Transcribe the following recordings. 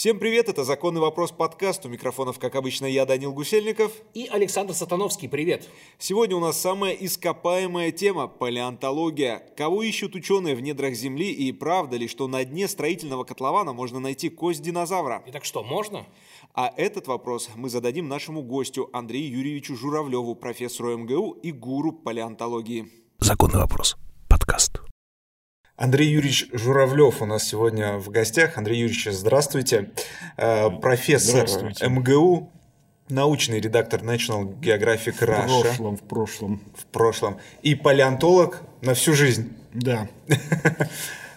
Всем привет, это «Законный вопрос» подкаст. У микрофонов, как обычно, я, Данил Гусельников. И Александр Сатановский, привет. Сегодня у нас самая ископаемая тема – палеонтология. Кого ищут ученые в недрах Земли и правда ли, что на дне строительного котлована можно найти кость динозавра? Итак, что, можно? А этот вопрос мы зададим нашему гостю Андрею Юрьевичу Журавлеву, профессору МГУ и гуру палеонтологии. «Законный вопрос». Андрей Юрьевич Журавлев у нас сегодня в гостях. Андрей Юрьевич, здравствуйте. Э, профессор здравствуйте. МГУ, научный редактор National Geographic Russia. В прошлом, в прошлом. В прошлом. И палеонтолог на всю жизнь. Да.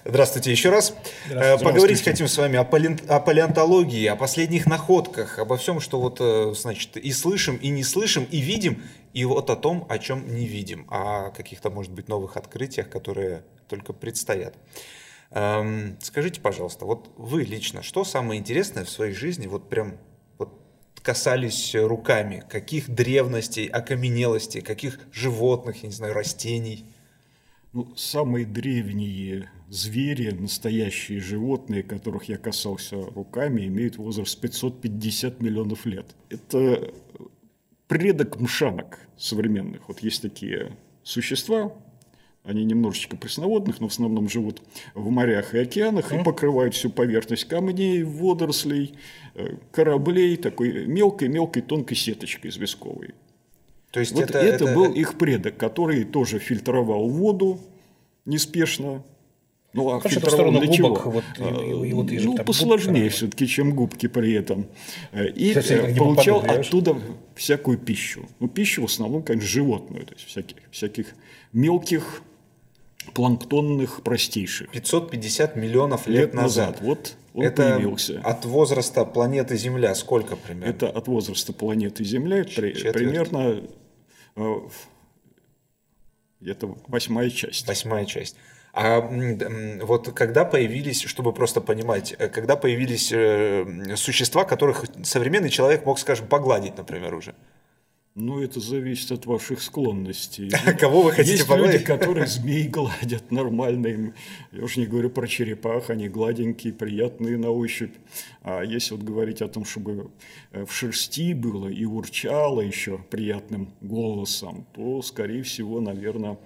Здравствуйте еще раз. Здравствуйте. Поговорить хотим с вами о, пале... о палеонтологии, о последних находках, обо всем, что вот, э, значит, и слышим, и не слышим, и видим, и вот о том, о чем не видим, о каких-то, может быть, новых открытиях, которые только предстоят. Эм, скажите, пожалуйста, вот вы лично, что самое интересное в своей жизни, вот прям вот касались руками, каких древностей, окаменелостей, каких животных, я не знаю, растений? Ну, самые древние звери, настоящие животные, которых я касался руками, имеют возраст 550 миллионов лет. Это предок мшанок современных. Вот есть такие существа, они немножечко пресноводных, но в основном живут в морях и океанах и покрывают всю поверхность камней, водорослей, э, кораблей такой мелкой-мелкой тонкой сеточкой известковой. То есть вот это, это, это был их предок, который тоже фильтровал воду неспешно. Ну, а Конечно, фильтровал для губок, чего? Вот, и, и вот, и ну, посложнее все-таки, чем губки при этом. И Сейчас получал оттуда всякую пищу. Ну, пищу в основном, конечно, животную, то есть всяких, всяких мелких планктонных простейших. 550 миллионов лет, лет назад. назад. Вот он это появился. от возраста планеты Земля сколько примерно? Это от возраста планеты Земля Четверть. примерно э, это восьмая часть. Восьмая часть. А вот когда появились, чтобы просто понимать, э, когда появились э, существа, которых современный человек мог, скажем, погладить, например, уже? Ну, это зависит от ваших склонностей. Кого вы хотите Есть люди, которые змей гладят нормально. Я уж не говорю про черепах, они гладенькие, приятные на ощупь. А если вот говорить о том, чтобы э, в шерсти было и урчало еще приятным голосом, то, скорее всего, наверное,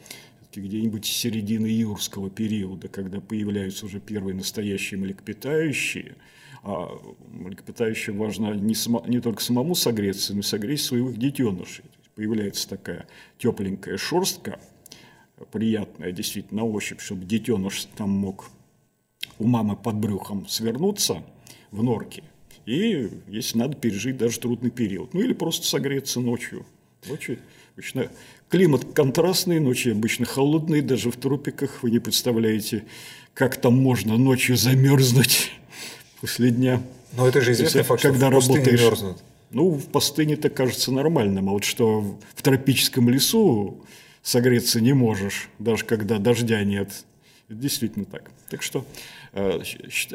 где-нибудь с середины юрского периода, когда появляются уже первые настоящие млекопитающие – а млекопитающим важно не, само, не только самому согреться, но и согреть своих детенышей. Появляется такая тепленькая шерстка, приятная действительно на ощупь, чтобы детеныш там мог у мамы под брюхом свернуться в норке. И, если надо, пережить даже трудный период. Ну, или просто согреться ночью. Ночью обычно климат контрастный, ночи обычно холодные, даже в тропиках. Вы не представляете, как там можно ночью замерзнуть после дня. Но это же известный факт, когда что в работаешь, мерзнут. Ну, в пустыне это кажется нормальным, а вот что в тропическом лесу согреться не можешь, даже когда дождя нет. Это действительно так. Так что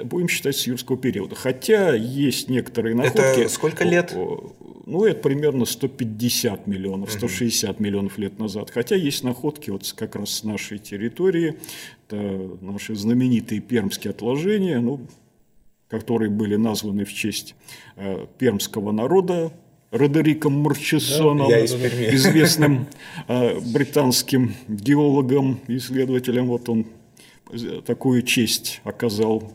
будем считать с юрского периода. Хотя есть некоторые находки. Это сколько лет? Ну, это примерно 150 миллионов, 160 угу. миллионов лет назад. Хотя есть находки вот как раз с нашей территории. Это наши знаменитые пермские отложения. Ну, которые были названы в честь э, пермского народа, Родериком Мурчесоном, да, известным э, британским геологом, исследователем. Вот он такую честь оказал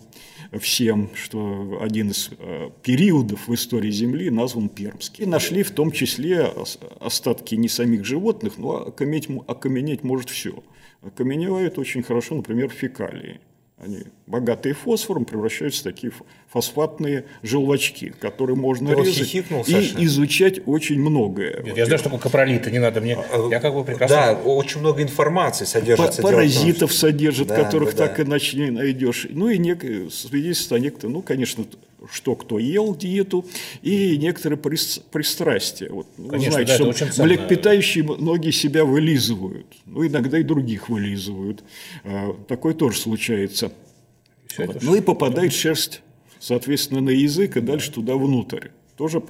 всем, что один из э, периодов в истории Земли назван Пермский. И нашли в том числе остатки не самих животных, но окаменеть, окаменеть может все. Окаменевают очень хорошо, например, фекалии. Они богатые фосфором превращаются в такие фосфатные желвачки, которые можно Ты резать хихикнул, и изучать очень многое. Нет, я знаю, что такое капролиты, не надо мне. А, я как бы прекрасно. Да, очень много информации содержится. Паразитов содержит, да, которых да, так да. иначе не найдешь. Ну и нек... свидетельство о некоторых, ну, конечно, что кто ел диету, и некоторые пристрастия. Вот, Конечно, знаете, да, что млекопитающие многие себя вылизывают, ну, иногда и других вылизывают. А, такое тоже случается. Вот. Ну и попадает шерсть, соответственно, на язык и дальше туда внутрь тоже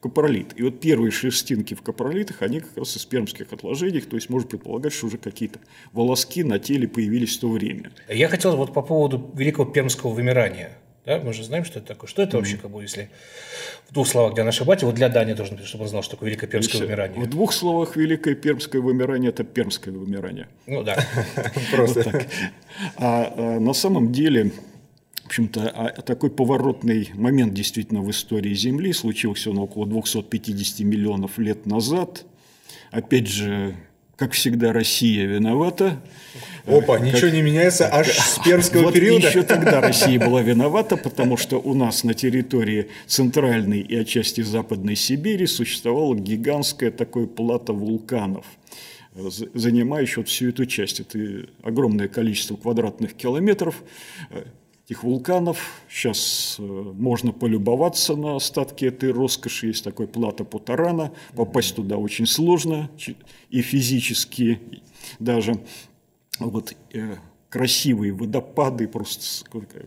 капролит. И вот первые шерстинки в капролитах, они как раз из пермских отложений, то есть можно предполагать, что уже какие-то волоски на теле появились в то время. Я хотел вот по поводу великого пермского вымирания. Да, мы же знаем, что это такое. Что это mm-hmm. вообще, как бы, если в двух словах, где наша батя, вот для Дани быть, чтобы он знал, что такое Великое Пермское если вымирание. В двух словах Великое Пермское вымирание – это Пермское вымирание. Ну да. Просто так. А, а на самом деле, в общем-то, а, такой поворотный момент действительно в истории Земли случился он около 250 миллионов лет назад. Опять же, как всегда, Россия виновата. Опа, как, ничего не меняется аж с пермского вот периода. еще тогда Россия была виновата, потому что у нас на территории центральной и отчасти западной Сибири существовала гигантская такое плата вулканов занимающая вот всю эту часть. Это огромное количество квадратных километров этих вулканов. Сейчас э, можно полюбоваться на остатки этой роскоши. Есть такой плата Путарана. Попасть туда очень сложно и физически даже. Вот э, красивые водопады просто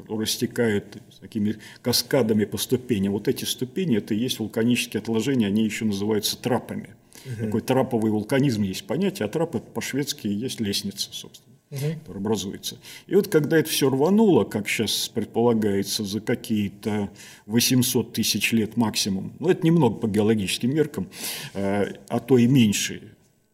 растекают такими каскадами по ступеням. Вот эти ступени, это и есть вулканические отложения, они еще называются трапами. Угу. Такой траповый вулканизм есть понятие, а трап это по-шведски есть лестница, собственно угу. образуется. И вот когда это все рвануло, как сейчас предполагается, за какие-то 800 тысяч лет максимум, ну это немного по геологическим меркам, э, а то и меньше,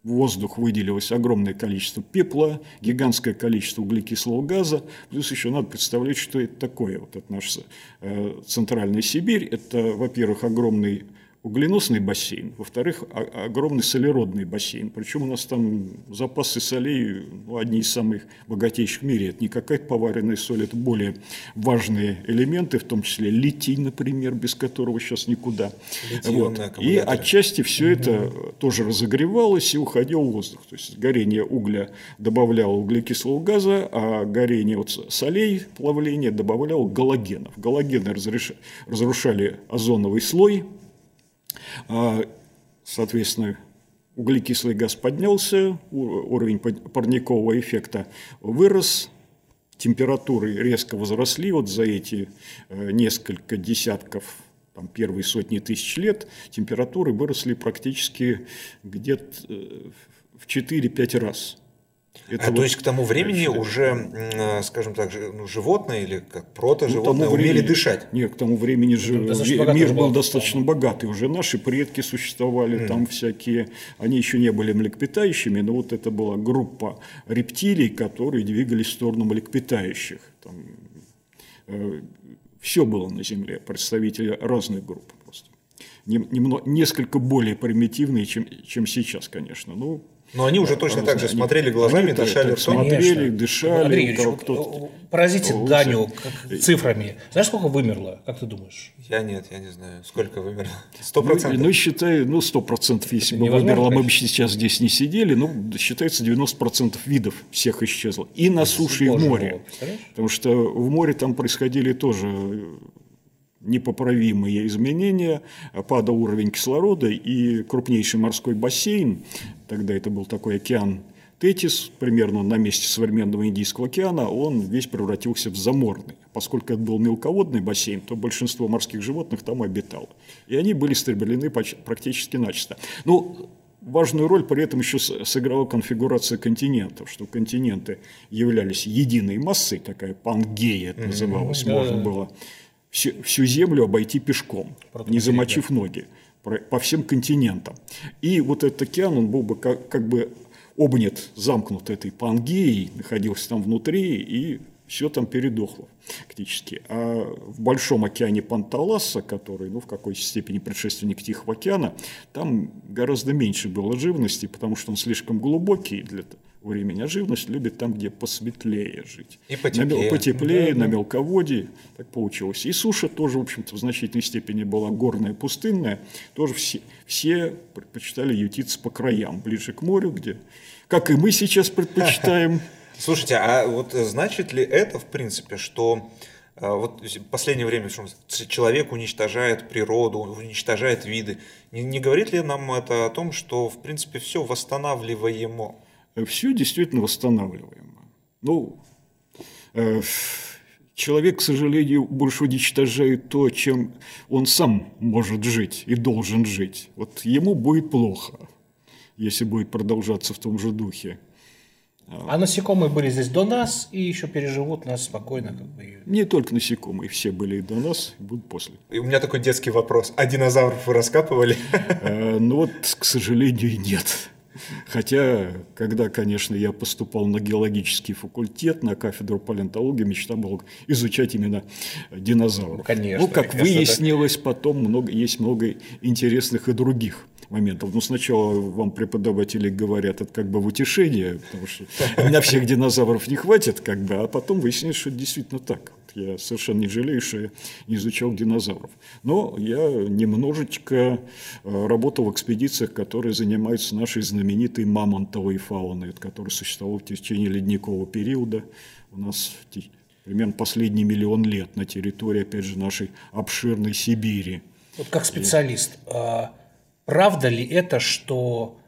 в воздух выделилось огромное количество пепла, гигантское количество углекислого газа, плюс еще надо представлять, что это такое. Вот это наша э, центральная Сибирь, это, во-первых, огромный угленосный бассейн, во-вторых, огромный солеродный бассейн. Причем у нас там запасы солей ну, одни из самых богатейших в мире. Это не какая-то поваренная соль, это более важные элементы, в том числе литий, например, без которого сейчас никуда. Вот. И отчасти все угу. это тоже разогревалось и уходило в воздух. То есть горение угля добавляло углекислого газа, а горение вот солей, плавление добавляло галогенов. Галогены разрушали озоновый слой, соответственно, углекислый газ поднялся, уровень парникового эффекта вырос, температуры резко возросли вот за эти э, несколько десятков там, первые сотни тысяч лет температуры выросли практически где-то э, в 4-5 раз. Это а вот, то есть к тому времени вообще, уже, э, скажем так, ну, животные или как прото-животные ну, умели дышать? Нет, к тому времени же мир был достаточно богатый. Уже наши предки существовали, mm. там всякие, они еще не были млекопитающими, но вот это была группа рептилий, которые двигались в сторону млекопитающих. Там, э, все было на Земле, представители разных групп просто. Немного, несколько более примитивные, чем, чем сейчас, конечно. Ну, но они уже точно так же смотрели глазами, они дышали ртом. Смотрели, дышали. Андрей Юрьевич, кто поразите Даню цифрами. Знаешь, сколько вымерло, как ты думаешь? Я нет, я не знаю. Сколько вымерло? Сто процентов? Ну, считай, ну, сто процентов, если бы вымерло, мы бы сейчас здесь не сидели. Ну, считается, 90 процентов видов всех исчезло. И на суше, и в море. Потому что в море там происходили тоже непоправимые изменения, падал уровень кислорода, и крупнейший морской бассейн, тогда это был такой океан Тетис, примерно на месте современного Индийского океана, он весь превратился в заморный. Поскольку это был мелководный бассейн, то большинство морских животных там обитало. И они были истреблены практически начисто. Ну, важную роль при этом еще сыграла конфигурация континентов, что континенты являлись единой массой, такая пангея это называлось, mm-hmm. можно было всю, всю землю обойти пешком, не замочив ноги по всем континентам. И вот этот океан, он был бы как, как бы обнят, замкнут этой Пангеей, находился там внутри, и все там передохло фактически. А в Большом океане Панталаса, который ну, в какой-то степени предшественник Тихого океана, там гораздо меньше было живности, потому что он слишком глубокий для времени. А живность любит там, где посветлее жить. И потеплее. На, потеплее, да, на мелководье. Так получилось. И суша тоже, в общем-то, в значительной степени была горная, пустынная. Тоже все, все предпочитали ютиться по краям, ближе к морю, где, как и мы сейчас предпочитаем. Слушайте, а вот значит ли это, в принципе, что а, вот в последнее время человек уничтожает природу, уничтожает виды. Не, не говорит ли нам это о том, что, в принципе, все восстанавливаемо? Все действительно восстанавливаемо. Ну, э, человек, к сожалению, больше уничтожает то, чем он сам может жить и должен жить. Вот ему будет плохо, если будет продолжаться в том же духе. А насекомые были здесь до нас и еще переживут нас спокойно. Как бы. Не только насекомые, все были и до нас, и будут после. И у меня такой детский вопрос. А динозавров вы раскапывали? Э, Ну вот, к сожалению, нет. Хотя, когда, конечно, я поступал на геологический факультет, на кафедру палеонтологии, мечта была изучать именно динозавров. Конечно, Ну, как выяснилось, потом много, есть много интересных и других моментов. Ну, сначала вам преподаватели говорят, это как бы в утешение, потому что на всех динозавров не хватит, как бы, а потом выяснилось, что это действительно так. Я совершенно не жалею, что я не изучал динозавров. Но я немножечко э, работал в экспедициях, которые занимаются нашей знаменитой мамонтовой фауной, которая существовала в течение ледникового периода. У нас примерно последний миллион лет на территории, опять же, нашей обширной Сибири. Вот как специалист, а, правда ли это, что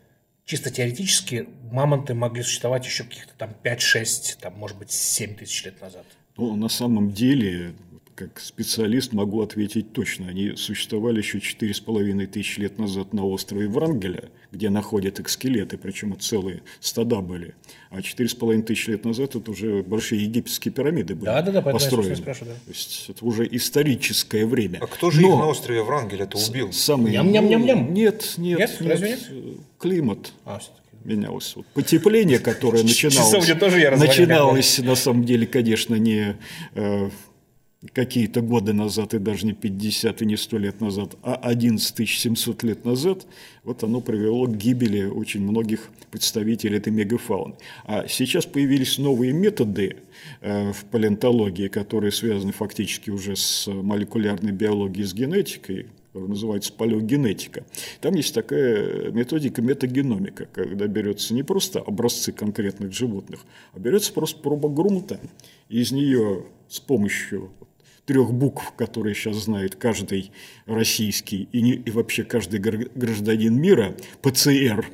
чисто теоретически мамонты могли существовать еще каких-то там 5-6, там, может быть, 7 тысяч лет назад? Ну, на самом деле, как специалист могу ответить точно. Они существовали еще 4,5 тысячи лет назад на острове Врангеля, где находят их скелеты, причем это целые стада были. А 4,5 тысячи лет назад это уже большие египетские пирамиды были поэтому я, собственно, построены. спрашиваю, да. То есть это уже историческое время. А кто же Но их на острове Врангеля-то убил? Самый... Ням-ням-ням-ням. Нет, нет, Нет? Разве нет? Климат А. менялось. Вот потепление, которое начиналось, тоже я начиналось на самом деле, конечно, не э, какие-то годы назад, и даже не 50, и не 100 лет назад, а 11 700 лет назад, вот оно привело к гибели очень многих представителей этой мегафауны. А сейчас появились новые методы э, в палеонтологии, которые связаны фактически уже с молекулярной биологией, с генетикой, которая называется палеогенетика. Там есть такая методика метагеномика, когда берется не просто образцы конкретных животных, а берется просто проба грунта, и из нее с помощью трех букв, которые сейчас знает каждый российский и, не, и вообще каждый гр- гражданин мира, ПЦР,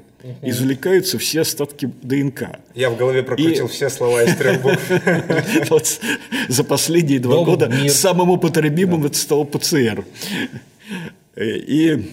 извлекаются все остатки ДНК. Я в голове прокрутил И- все слова из трех букв. За последние два года самым употребимым это стал ПЦР. Э, И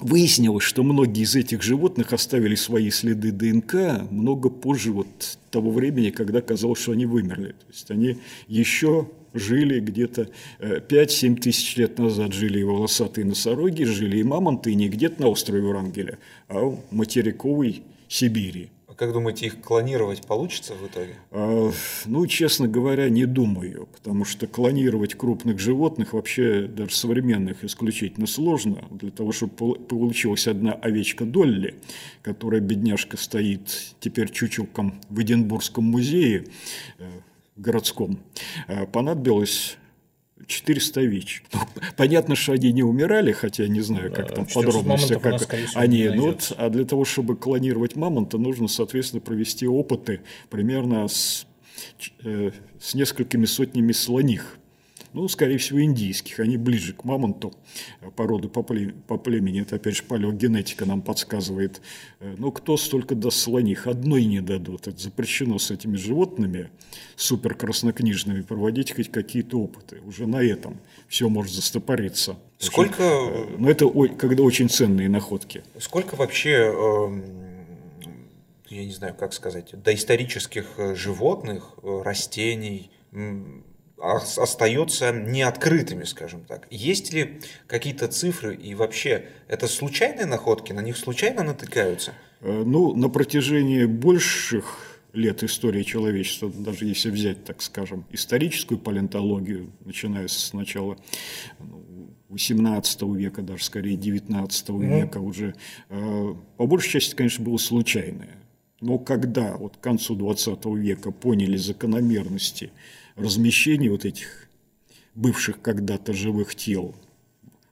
выяснилось, что многие из этих животных оставили свои следы ДНК много позже вот того времени, когда казалось, что они вымерли. То есть они еще жили где-то э, 5-7 тысяч лет назад жили и волосатые носороги, жили и мамонты, и не где-то на острове Врангеля, а в материковой Сибири. Как думаете, их клонировать получится в итоге? А, Ну, честно говоря, не думаю, потому что клонировать крупных животных вообще даже современных исключительно сложно. Для того, чтобы пол- получилась одна овечка Долли, которая, бедняжка, стоит теперь чучелком в Эдинбургском музее э, городском, э, понадобилось 400 овечек. Ну, понятно, что они не умирали, хотя я не знаю, как там 400 подробности, как они. Ну, вот, а для того, чтобы клонировать мамонта, нужно, соответственно, провести опыты примерно с, э, с несколькими сотнями слоних. Ну, скорее всего, индийских. Они ближе к мамонту породы по, пле- по племени. Это, опять же, палеогенетика нам подсказывает. Э, Ну, кто столько даст слоних? Одной не дадут. Это запрещено с этими животными суперкраснокнижными проводить хоть какие-то опыты. Уже на этом все может застопориться. Сколько, Э, Но это когда очень ценные находки. сколько вообще, эм, я не знаю, как сказать, доисторических э, животных, растений остается неоткрытыми, скажем так? Есть ли какие-то цифры и вообще это случайные находки, на них случайно натыкаются? Э, Ну, на протяжении больших лет истории человечества, даже если взять, так скажем, историческую палеонтологию, начиная с начала ну, 18 века, даже скорее 19 века уже, э, по большей части, конечно, было случайное. Но когда вот к концу 20 века поняли закономерности размещения вот этих бывших когда-то живых тел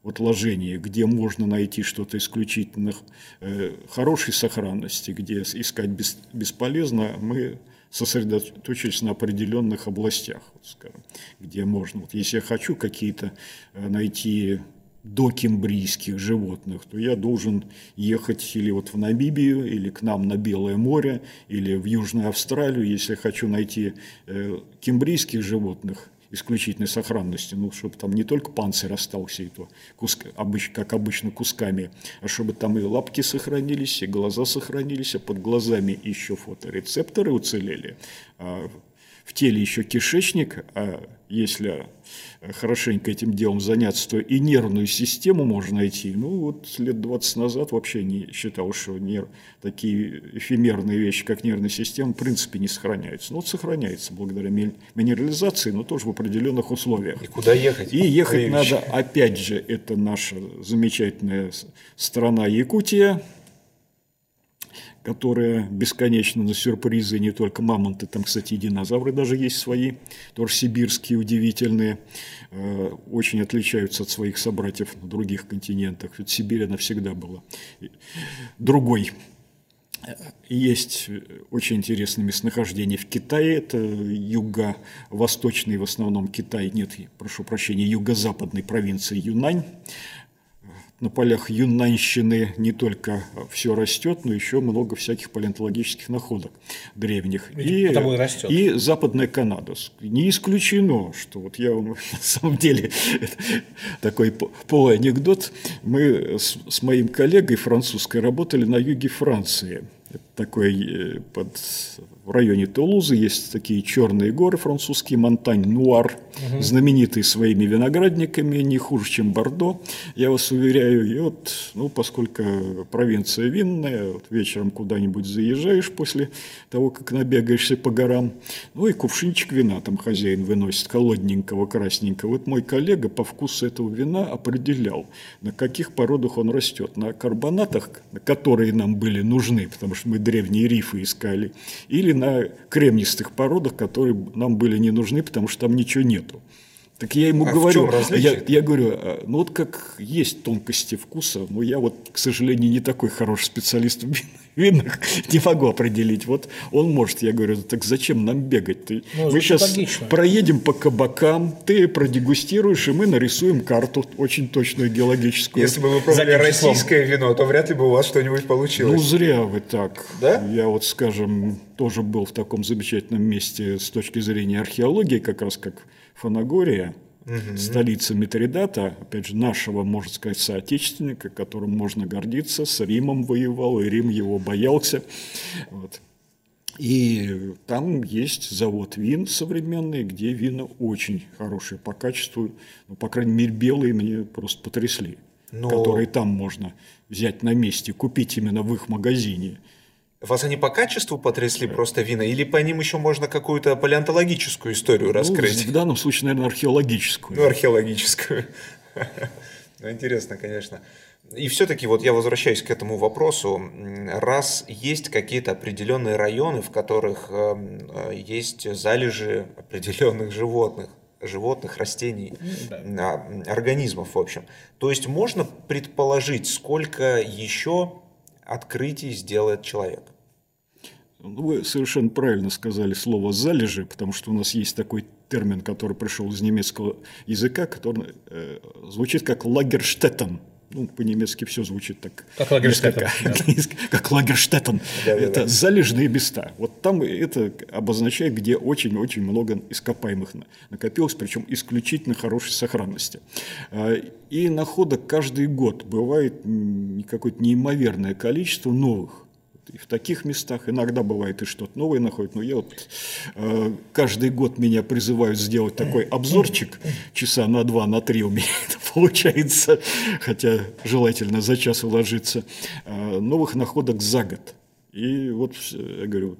вот ложение, где можно найти что-то исключительно э, хорошей сохранности, где искать бес- бесполезно, мы сосредоточились на определенных областях, вот скажем, где можно. Вот если я хочу какие-то э, найти докембрийских животных, то я должен ехать или вот в Намибию, или к нам на Белое море, или в Южную Австралию. Если хочу найти э, кембрийских животных, исключительной сохранности, ну, чтобы там не только панцирь остался, и то, куск, как обычно, кусками, а чтобы там и лапки сохранились, и глаза сохранились, а под глазами еще фоторецепторы уцелели, а в теле еще кишечник, а если хорошенько этим делом заняться, то и нервную систему можно найти. Ну, вот лет 20 назад вообще не считал, что нерв, такие эфемерные вещи, как нервная система, в принципе не сохраняются. Но вот сохраняется благодаря минерализации, но тоже в определенных условиях. И куда ехать? И ехать Андреевич. надо, опять же, это наша замечательная страна Якутия, которая бесконечно на сюрпризы, не только мамонты, там, кстати, и динозавры даже есть свои, тоже сибирские, удивительные, э, очень отличаются от своих собратьев на других континентах. Ведь Сибирь, она всегда была другой. Есть очень интересное местонахождение в Китае, это юго-восточный в основном Китай, нет, прошу прощения, юго-западной провинции Юнань на полях юнанщины не только все растет, но еще много всяких палеонтологических находок древних. и, и, и Западная Канада. Не исключено, что вот я вам на самом деле такой полуанекдот. Мы с, с моим коллегой французской работали на юге Франции – такой э, под, в районе Тулузы есть такие черные горы французские, Монтань-Нуар, угу. знаменитые своими виноградниками, не хуже, чем Бордо, я вас уверяю. И вот, ну, поскольку провинция винная, вот вечером куда-нибудь заезжаешь после того, как набегаешься по горам, ну и кувшинчик вина там хозяин выносит, холодненького, красненького. Вот мой коллега по вкусу этого вина определял, на каких породах он растет. На карбонатах, которые нам были нужны, потому что мы древние рифы искали, или на кремнистых породах, которые нам были не нужны, потому что там ничего нету. Так я ему а говорю, я, я говорю, «А, ну вот как есть тонкости вкуса, но я вот, к сожалению, не такой хороший специалист в винах, не могу определить. Вот он может, я говорю, так зачем нам бегать? Ты, ну, мы сейчас логично. проедем по кабакам, ты продегустируешь, и мы нарисуем карту очень точную геологическую. Если бы вы пробовали российское вино, то вряд ли бы у вас что-нибудь получилось. Ну зря вы так. Да? Я вот, скажем, тоже был в таком замечательном месте с точки зрения археологии, как раз как Фанагория, угу. столица Митридата, опять же, нашего, можно сказать, соотечественника, которым можно гордиться, с Римом воевал, и Рим его боялся. Вот. И там есть завод вин современный, где вина очень хорошие по качеству, ну, по крайней мере, белые мне просто потрясли, Но... которые там можно взять на месте, купить именно в их магазине. Вас они по качеству потрясли просто вина, или по ним еще можно какую-то палеонтологическую историю раскрыть? Ну, в данном случае, наверное, археологическую. Ну, археологическую. Ну, интересно, конечно. И все-таки вот я возвращаюсь к этому вопросу. Раз есть какие-то определенные районы, в которых эм, э, есть залежи определенных животных, животных, растений, да. организмов, в общем. То есть можно предположить, сколько еще открытий сделает человек. Ну, вы совершенно правильно сказали слово «залежи», потому что у нас есть такой термин, который пришел из немецкого языка, который э, звучит как «лагерштеттен». Ну, по-немецки все звучит так. Как Лагерштеттен. Да. Как Лагерштеттен. Да, это да. залежные места. Вот там это обозначает, где очень-очень много ископаемых накопилось, причем исключительно хорошей сохранности. А, и находок каждый год бывает какое-то неимоверное количество новых и в таких местах. Иногда бывает и что-то новое находит. Но я вот э, каждый год меня призывают сделать такой обзорчик часа на два, на три у меня это получается, хотя желательно за час уложиться, э, новых находок за год. И вот я говорю, вот,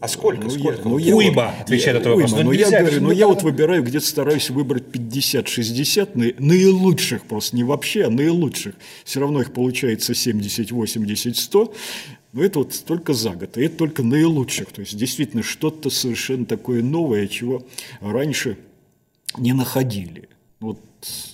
а сколько? Ну, сколько? Я, ну, я, уйма, отвечает этот вопрос. Уйма, но я говорю, но я вот выбираю, где-то стараюсь выбрать 50-60 наилучших, просто не вообще, а наилучших. Все равно их получается 70, 80, 100. Но это вот только за год, и это только наилучших. То есть действительно что-то совершенно такое новое, чего раньше не находили. Вот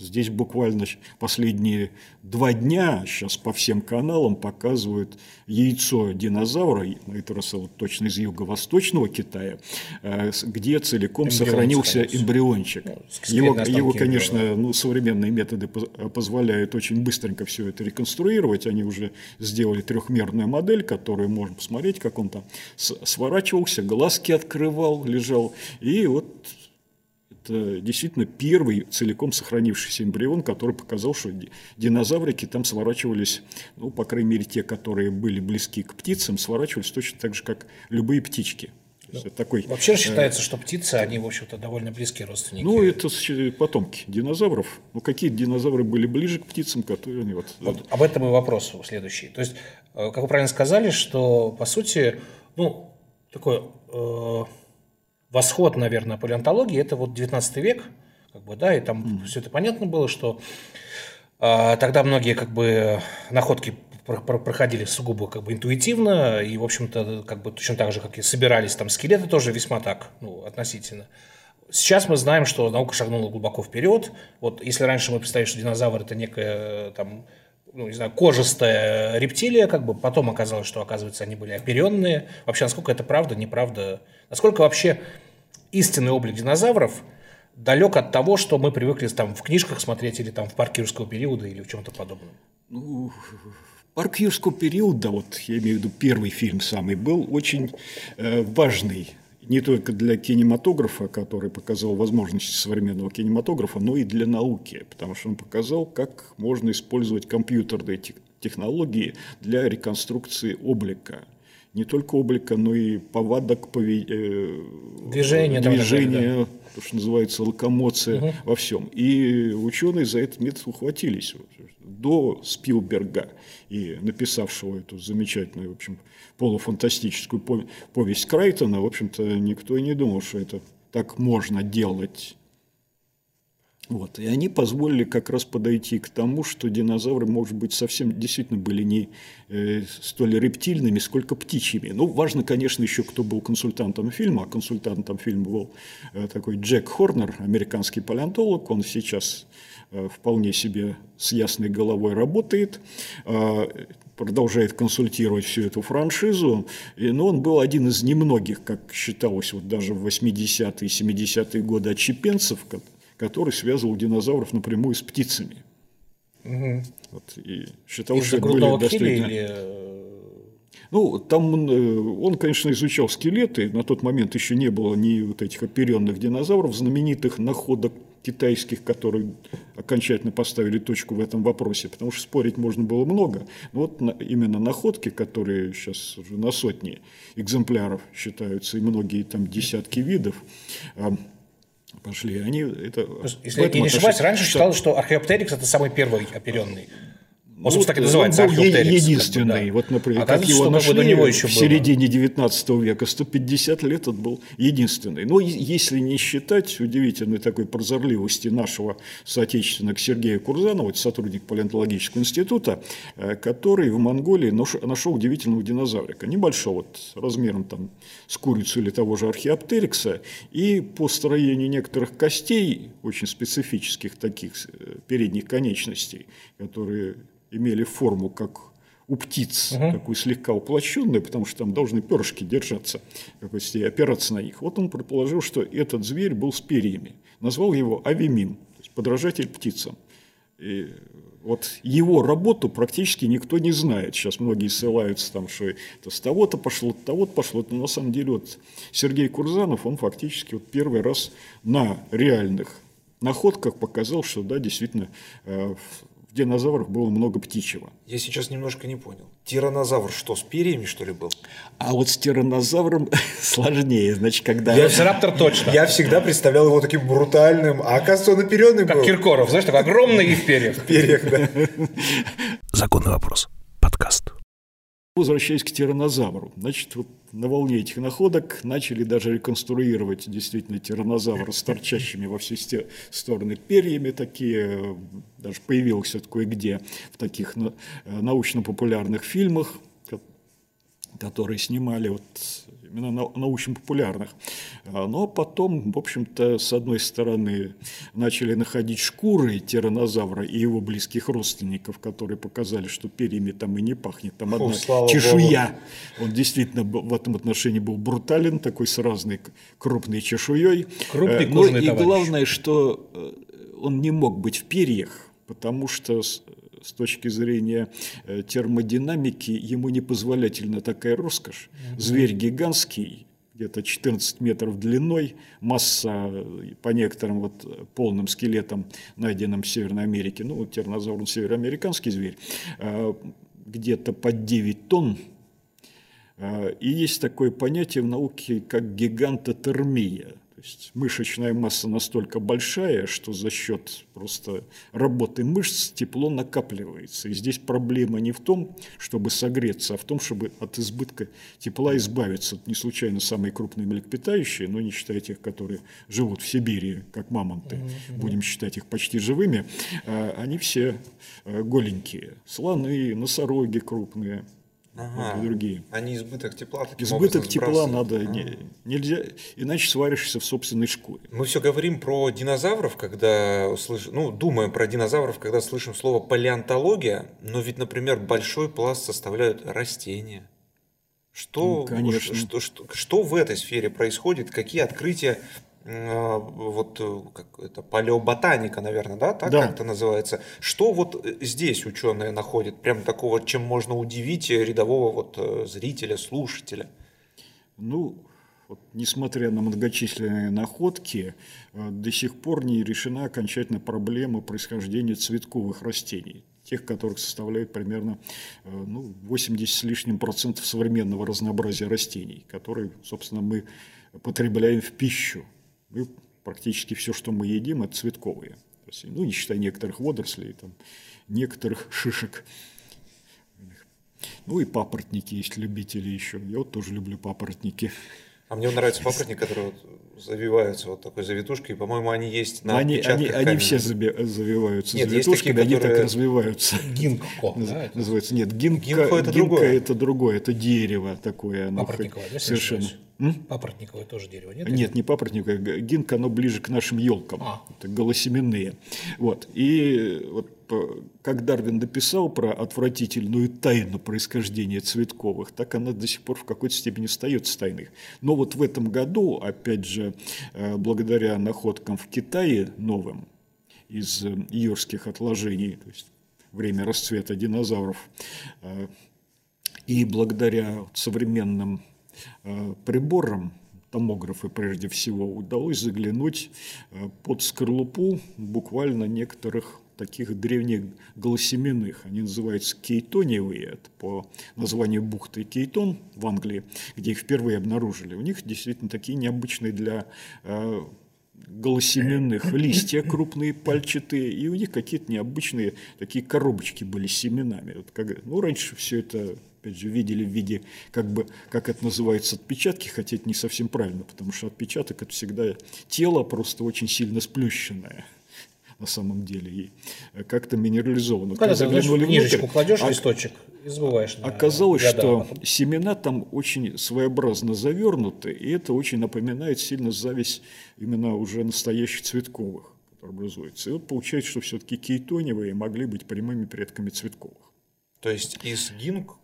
здесь буквально последние два дня сейчас по всем каналам показывают яйцо динозавра, на этот раз вот точно из юго-восточного Китая, э, где целиком Эмбрион сохранился эмбриончик. Ну, его, его, конечно, ну, современные методы позволяют очень быстренько все это реконструировать. Они уже сделали трехмерную модель, которую можно посмотреть, как он там сворачивался, глазки открывал, лежал. И вот это действительно первый целиком сохранившийся эмбрион, который показал, что динозаврики там сворачивались, ну, по крайней мере, те, которые были близки к птицам, сворачивались точно так же, как любые птички. Да. такой, Вообще считается, э, что птицы, они, в общем-то, довольно близкие родственники. Ну, это потомки динозавров. Ну, какие динозавры были ближе к птицам, которые они вот... вот об этом и вопрос следующий. То есть, э, как вы правильно сказали, что, по сути, ну, такой э, восход, наверное, палеонтологии, это вот 19 век, как бы, да, и там mm. все это понятно было, что э, тогда многие, как бы, находки проходили сугубо как бы интуитивно, и, в общем-то, как бы точно так же, как и собирались там скелеты, тоже весьма так, ну, относительно. Сейчас мы знаем, что наука шагнула глубоко вперед. Вот если раньше мы представили, что динозавр это некая там, ну, не знаю, кожистая рептилия, как бы потом оказалось, что, оказывается, они были оперенные. Вообще, насколько это правда, неправда? Насколько вообще истинный облик динозавров далек от того, что мы привыкли там в книжках смотреть или там в парке юрского периода или в чем-то подобном? Ну, Парк юрского периода, вот я имею в виду первый фильм самый, был очень э, важный не только для кинематографа, который показал возможности современного кинематографа, но и для науки, потому что он показал, как можно использовать компьютерные технологии для реконструкции облика не только облика, но и повадок, пове... Э, движения, движения да. то, что называется локомоция угу. во всем. И ученые за этот метод ухватились до Спилберга и написавшего эту замечательную, в общем, полуфантастическую повесть Крайтона, в общем-то, никто и не думал, что это так можно делать. Вот. И они позволили как раз подойти к тому, что динозавры, может быть, совсем действительно были не э, столь рептильными, сколько птичьими. Ну, важно, конечно, еще кто был консультантом фильма. А консультантом фильма был э, такой Джек Хорнер, американский палеонтолог. Он сейчас э, вполне себе с ясной головой работает. Э, продолжает консультировать всю эту франшизу, но он был один из немногих, как считалось вот даже в 80-е и 70-е годы отчепенцев, который связывал динозавров напрямую с птицами. Угу. Вот, и считал, что это были достаточно... Или... Э, ну, там он, э, он, конечно, изучал скелеты. На тот момент еще не было ни вот этих оперенных динозавров, знаменитых находок китайских, которые окончательно поставили точку в этом вопросе, потому что спорить можно было много. Но вот именно находки, которые сейчас уже на сотни экземпляров считаются, и многие там десятки видов, а, пошли. Они это. Если я не ошибаюсь, раньше считалось, что археоптерикс это самый первый оперенный. Он, собственно, так и называется он был единственный. Как бы, да. Вот, например, как его нашли до него еще в середине XIX века, 150 лет он был единственный. Но если не считать удивительной такой прозорливости нашего соотечественника Сергея Курзанова, сотрудник палеонтологического института, э, который в Монголии нашел удивительного динозаврика. Небольшого, вот, размером там, с курицу или того же археоптерикса. И по строению некоторых костей, очень специфических таких э, передних конечностей, которые имели форму, как у птиц, угу. такую слегка уплощенную, потому что там должны перышки держаться, как и опираться на них. Вот он предположил, что этот зверь был с перьями. Назвал его авимим, то есть подражатель птицам. И вот его работу практически никто не знает. Сейчас многие ссылаются, там, что это с того-то пошло, от того-то пошло. Но на самом деле вот Сергей Курзанов, он фактически вот первый раз на реальных находках показал, что да, действительно в динозаврах было много птичьего. Я сейчас немножко не понял. Тиранозавр что, с перьями, что ли, был? А вот с тиранозавром сложнее. Значит, когда... Велоцираптор точно. Я всегда представлял его таким брутальным, а оказывается, он оперенный был. Как Киркоров, знаешь, такой огромный и в перьях. В перьях, да. Законный вопрос. Подкаст. Возвращаясь к тиранозавру. Значит, вот на волне этих находок начали даже реконструировать действительно тиранозавра с торчащими во все стороны перьями такие. Даже появился кое-где в таких э, научно-популярных фильмах, которые снимали вот именно научно-популярных. А, но потом, в общем-то, с одной стороны, начали находить шкуры тиранозавра и его близких родственников, которые показали, что перьями там и не пахнет, там одна Фу, чешуя. Богу. Он действительно в этом отношении был брутален, такой с разной крупной чешуей. Крупный э, Но и товарищ. главное, что э, он не мог быть в перьях, потому что с точки зрения э, термодинамики ему не позволятельна такая роскошь. Зверь гигантский, где-то 14 метров длиной, масса по некоторым вот полным скелетам, найденным в Северной Америке, ну, вот тираннозавр североамериканский зверь, э, где-то под 9 тонн. Э, и есть такое понятие в науке, как гигантотермия – то есть мышечная масса настолько большая, что за счет просто работы мышц тепло накапливается. И здесь проблема не в том, чтобы согреться, а в том, чтобы от избытка тепла избавиться. Не случайно самые крупные млекопитающие, но не считая тех, которые живут в Сибири, как мамонты, mm-hmm. будем считать их почти живыми, а, они все а, голенькие. Слоны, носороги крупные – ага. и другие. Они избыток тепла таким Избыток тепла надо, не, нельзя, иначе сваришься в собственной шкуре. Мы все говорим про динозавров, когда слышим, ну, думаем про динозавров, когда слышим слово палеонтология, но ведь, например, большой пласт составляют растения. Что, ну, конечно. Что, что, что в этой сфере происходит? Какие открытия а, вот э, как это палеоботаника, наверное, да, так да. как это называется. Что вот э, здесь ученые находят, прям такого, чем можно удивить рядового вот э, зрителя, слушателя? Ну, вот, несмотря на многочисленные находки, до сих пор не решена окончательно проблема происхождения цветковых растений тех, которых составляет примерно ну, 80 с лишним процентов современного разнообразия растений, которые, собственно, мы потребляем в пищу. Мы практически все, что мы едим, это цветковые. Ну, не считая некоторых водорослей, там, некоторых шишек. Ну и папоротники есть любители еще. Я вот тоже люблю папоротники. А мне нравится папоротник, который вот завиваются вот такой завитушкой. По-моему, они есть на они, они, они все завиваются Нет, завитушками, такие, они которые... так развиваются. Гинко, да? Называется. Нет, гинка, гинко это, гинка другое. это другое. Это дерево такое. Оно Папоротниковое, да, совершенно. М? Папоротниковое тоже дерево, нет? Нет, не папоротниковое. Гинка, оно ближе к нашим елкам. А. Это голосеменные. Вот. И вот как Дарвин дописал про отвратительную тайну происхождения цветковых, так она до сих пор в какой-то степени остается тайной. Но вот в этом году, опять же, э, благодаря находкам в Китае новым из э, юрских отложений, то есть время расцвета динозавров, э, и благодаря современным приборам, томографы прежде всего, удалось заглянуть под скорлупу буквально некоторых таких древних голосеменных. Они называются кейтониевые, это по названию бухты Кейтон в Англии, где их впервые обнаружили. У них действительно такие необычные для э, голосеменных листья крупные, пальчатые, и у них какие-то необычные такие коробочки были с семенами. Вот как, ну, раньше все это опять же, видели в виде, как бы, как это называется, отпечатки, хотя это не совсем правильно, потому что отпечаток – это всегда тело просто очень сильно сплющенное на самом деле, и как-то минерализовано. Когда ты заглянули книжечку внутрь, кладешь а, листочек и забываешь. Оказалось, года, что семена там очень своеобразно завернуты, и это очень напоминает сильно зависть именно уже настоящих цветковых, которые образуются. И вот получается, что все-таки кейтоневые могли быть прямыми предками цветковых. То есть из гинко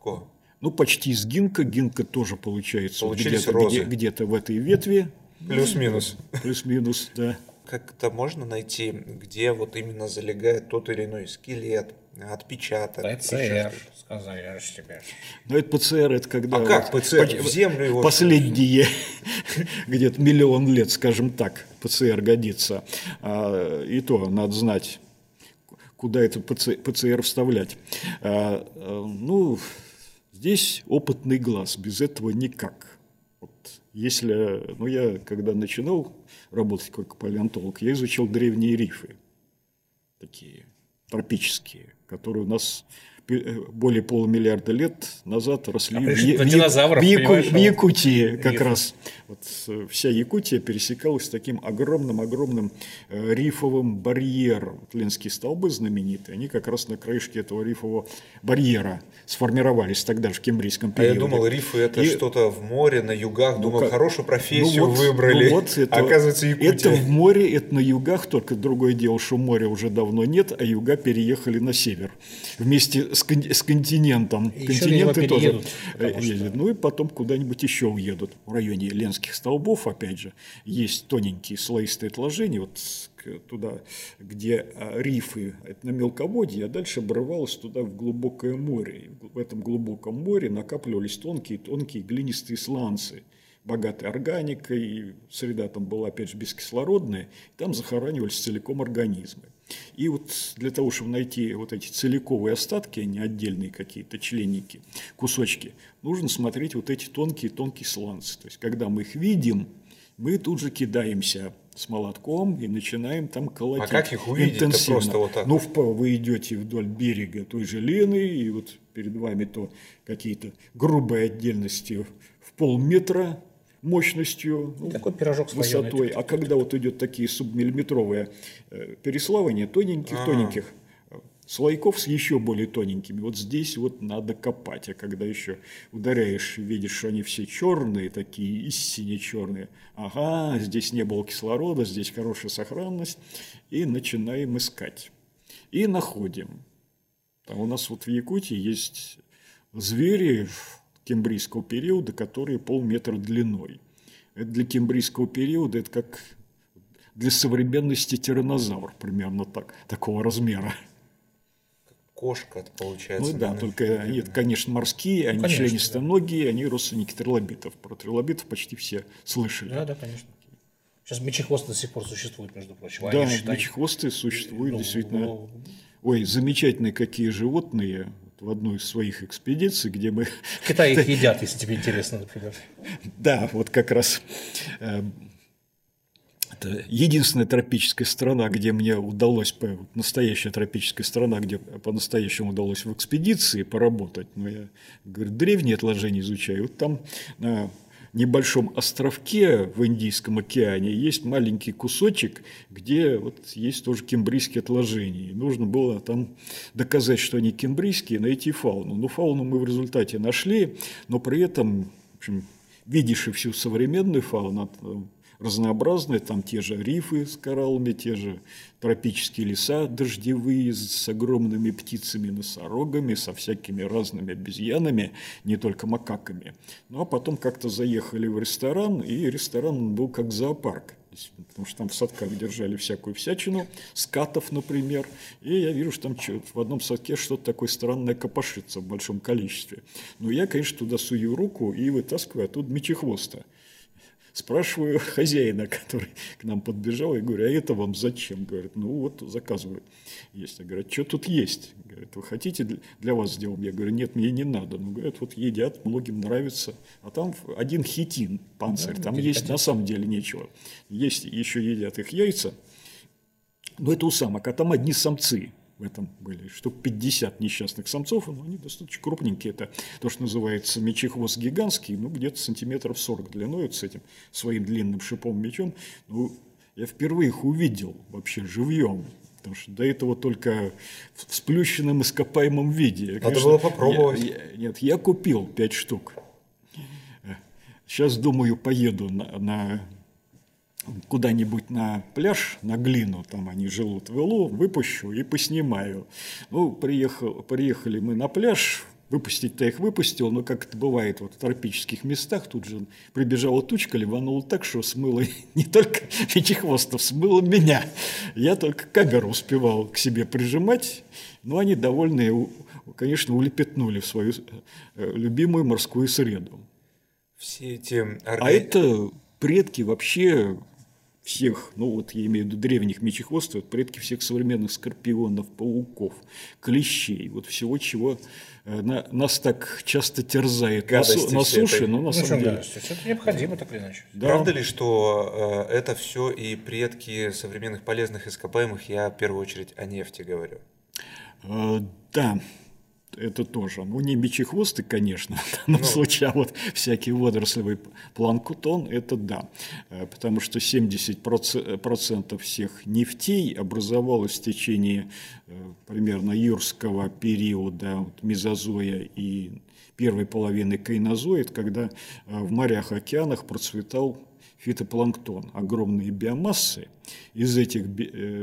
ну, почти из гинка. Гинка тоже получается где-то, где, где-то в этой ветви. Плюс-минус. Плюс-минус, да как-то можно найти, где вот именно залегает тот или иной скелет, отпечаток. ПЦР, сказали тебе. Ну, это ПЦР, это когда... А как ПЦР? В землю его... Последние где-то миллион лет, скажем так, ПЦР годится. А, и то надо знать, куда это ПЦР вставлять. А, а, ну, здесь опытный глаз, без этого никак. Вот, если, ну, я когда начинал работать как палеонтолог, я изучал древние рифы, такие тропические, которые у нас более полумиллиарда лет назад росли а в, в, в, Яку, в Якутии как рифы. раз. Вот э, вся Якутия пересекалась таким огромным-огромным э, рифовым барьером. Ленские столбы знаменитые, они как раз на краешке этого рифового барьера сформировались тогда в кембрийском периоде. А я думал, рифы это И... что-то в море, на югах. Ну, думал, как... хорошую профессию ну, вот, выбрали. Ну, вот это, Оказывается, Якутия. Это в море, это на югах, только другое дело, что моря уже давно нет, а юга переехали на север. Вместе с, с континентом. И Континенты тоже э, ездят. Что... Ну и потом куда-нибудь еще уедут. В районе Ленских столбов, опять же, есть тоненькие слоистые отложения. Вот туда, где а, рифы, это на мелководье, а дальше обрывалось туда в глубокое море. И в этом глубоком море накапливались тонкие-тонкие глинистые сланцы, богатой органикой, среда там была, опять же, бескислородная, там захоранивались целиком организмы. И вот для того, чтобы найти вот эти целиковые остатки, а не отдельные какие-то членники, кусочки, нужно смотреть вот эти тонкие-тонкие сланцы. То есть, когда мы их видим, мы тут же кидаемся с молотком и начинаем там колотить. А как их увидеть интенсивно. просто вот так? Ну, вы идете вдоль берега той же Лены, и вот перед вами то какие-то грубые отдельности в полметра мощностью, ну, Такой пирожок с высотой. А когда вот идет такие субмиллиметровые э, переславания, тоненьких-тоненьких э, слойков с еще более тоненькими, вот здесь вот надо копать. А когда еще ударяешь, видишь, что они все черные, такие истинно черные, ага, здесь не было кислорода, здесь хорошая сохранность, и начинаем искать. И находим. Там у нас вот в Якутии есть звери кембрийского периода, которые полметра длиной. Это для кембрийского периода, это как для современности тираннозавр, примерно так, такого размера. Кошка, это получается. Ну да, только они, это, конечно, морские, они конечно, членистоногие, они родственники трилобитов. Про трилобитов почти все слышали. Да, да, конечно. Сейчас мечехвост до сих пор существует, между прочим. Да, Они считают- мечехвосты существуют Ну, действительно. ну, Ой, замечательные какие животные. В одной из своих экспедиций, где мы В Китае их едят, если тебе интересно, например. Да, вот как раз э, это единственная тропическая страна, где мне удалось, настоящая тропическая страна, где по-настоящему удалось в экспедиции поработать. Но я, говорю, древние отложения изучаю. Вот там на небольшом островке в Индийском океане есть маленький кусочек, где вот есть тоже кембрийские отложения. И нужно было там доказать, что они кембрийские, найти фауну. Но фауну мы в результате нашли, но при этом, в общем, видишь и всю современную фауну, разнообразная, там те же рифы с кораллами, те же тропические леса дождевые с огромными птицами, носорогами, со всякими разными обезьянами, не только макаками. Ну а потом как-то заехали в ресторан, и ресторан был как зоопарк. Потому что там в садках держали всякую всячину, скатов, например. И я вижу, что там в одном садке что-то такое странное копошится в большом количестве. Но я, конечно, туда сую руку и вытаскиваю оттуда мечехвоста. Спрашиваю хозяина, который к нам подбежал, и говорю, а это вам зачем? Говорит, ну вот заказывают. Есть. Я говорю, «А что тут есть? Говорит, вы хотите для- вас сделаем? Я говорю, нет, мне не надо. Ну, говорят, вот едят, многим нравится. А там один хитин, панцирь, там есть на самом деле нечего. Есть, еще едят их яйца, но это у самок, а там одни самцы в этом были. Штук 50 несчастных самцов, но они достаточно крупненькие. Это то, что называется мечехвост гигантский, ну, где-то сантиметров 40 длиной, вот с этим своим длинным шипом мечом. Ну, я впервые их увидел вообще живьем. Потому что до этого только в сплющенном ископаемом виде. Надо было попробовать. я- я- нет, я купил 5 штук. Сейчас, думаю, поеду на, на куда-нибудь на пляж, на глину, там они живут в Илу, выпущу и поснимаю. Ну, приехал, приехали мы на пляж, выпустить-то их выпустил, но как это бывает вот в тропических местах, тут же прибежала тучка, ливанула так, что смыло не только пятихвостов, смыло меня. Я только камеру успевал к себе прижимать, но они довольные, конечно, улепетнули в свою э, любимую морскую среду. Все эти А это предки вообще всех, ну вот я имею в виду древних мечехвостов, это предки всех современных скорпионов, пауков, клещей, вот всего, чего э, на- нас так часто терзает на, Гадости на все суше, это. но на Ну, самом деле. гадость? Это необходимо так или иначе. Да. Правда ли, что э, это все и предки современных полезных ископаемых, я в первую очередь о нефти говорю. Э, Да, это тоже. Ну, не мечехвосты, конечно, в данном Ну. случае, а вот всякий водорослевый планктон, это да. Э, Потому что 70% всех нефтей образовалось в течение э, примерно юрского периода, вот, мезозоя и первой половины кайнозоя, это когда э, в морях, океанах процветал фитопланктон, огромные биомассы. Из этих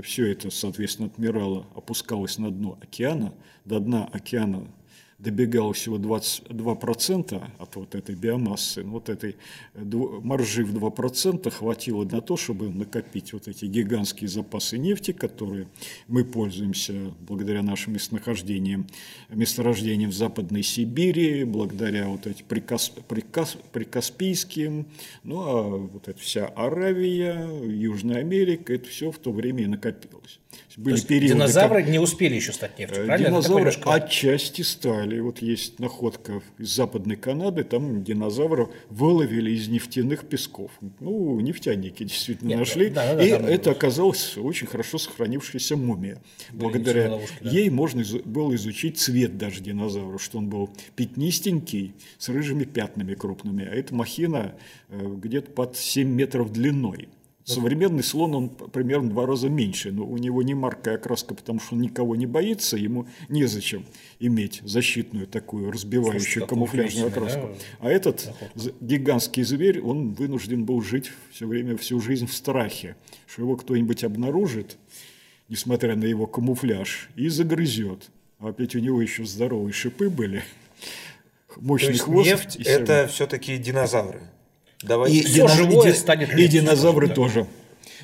все это, соответственно, отмирало, опускалось на дно океана. До дна океана добегал всего 22% от вот этой биомассы, вот этой маржи в 2% хватило на то, чтобы накопить вот эти гигантские запасы нефти, которые мы пользуемся благодаря нашим местонахождениям, месторождениям в Западной Сибири, благодаря вот этим прикас, прикас, прикаспийским, ну а вот эта вся Аравия, Южная Америка, это все в то время и накопилось. Были То периоды, динозавры как... не успели еще стать нефтью, правильно? Динозавры отчасти стали. Вот есть находка из Западной Канады, там динозавров выловили из нефтяных песков. Ну, нефтяники действительно Нет, нашли. Да, да, и да, это оказалось очень хорошо сохранившаяся мумия. Благодаря ловушки, да. ей можно было изучить цвет даже динозавра, что он был пятнистенький, с рыжими пятнами крупными. А эта махина э, где-то под 7 метров длиной. Современный слон, он примерно два раза меньше, но у него не маркая окраска, потому что он никого не боится, ему незачем иметь защитную такую разбивающую Слушай, камуфляжную окраску. Да? А этот Охотно. гигантский зверь, он вынужден был жить все время, всю жизнь в страхе, что его кто-нибудь обнаружит, несмотря на его камуфляж, и загрызет. А опять у него еще здоровые шипы были, мощный То есть хвост. нефть – это все-таки динозавры? Давайте. И, все живое станет и динозавры да. тоже.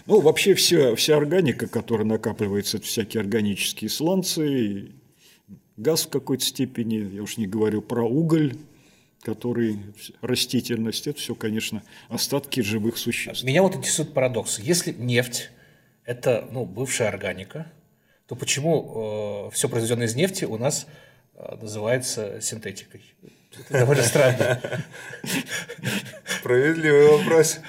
Ну, вообще все, вся органика, которая накапливается, это всякие органические сланцы, газ в какой-то степени, я уж не говорю про уголь, который растительность, это все, конечно, остатки живых существ. Меня вот интересует парадокс. Если нефть – это ну, бывшая органика, то почему э, все произведенное из нефти у нас э, называется синтетикой? Это довольно странно. Справедливый вопрос.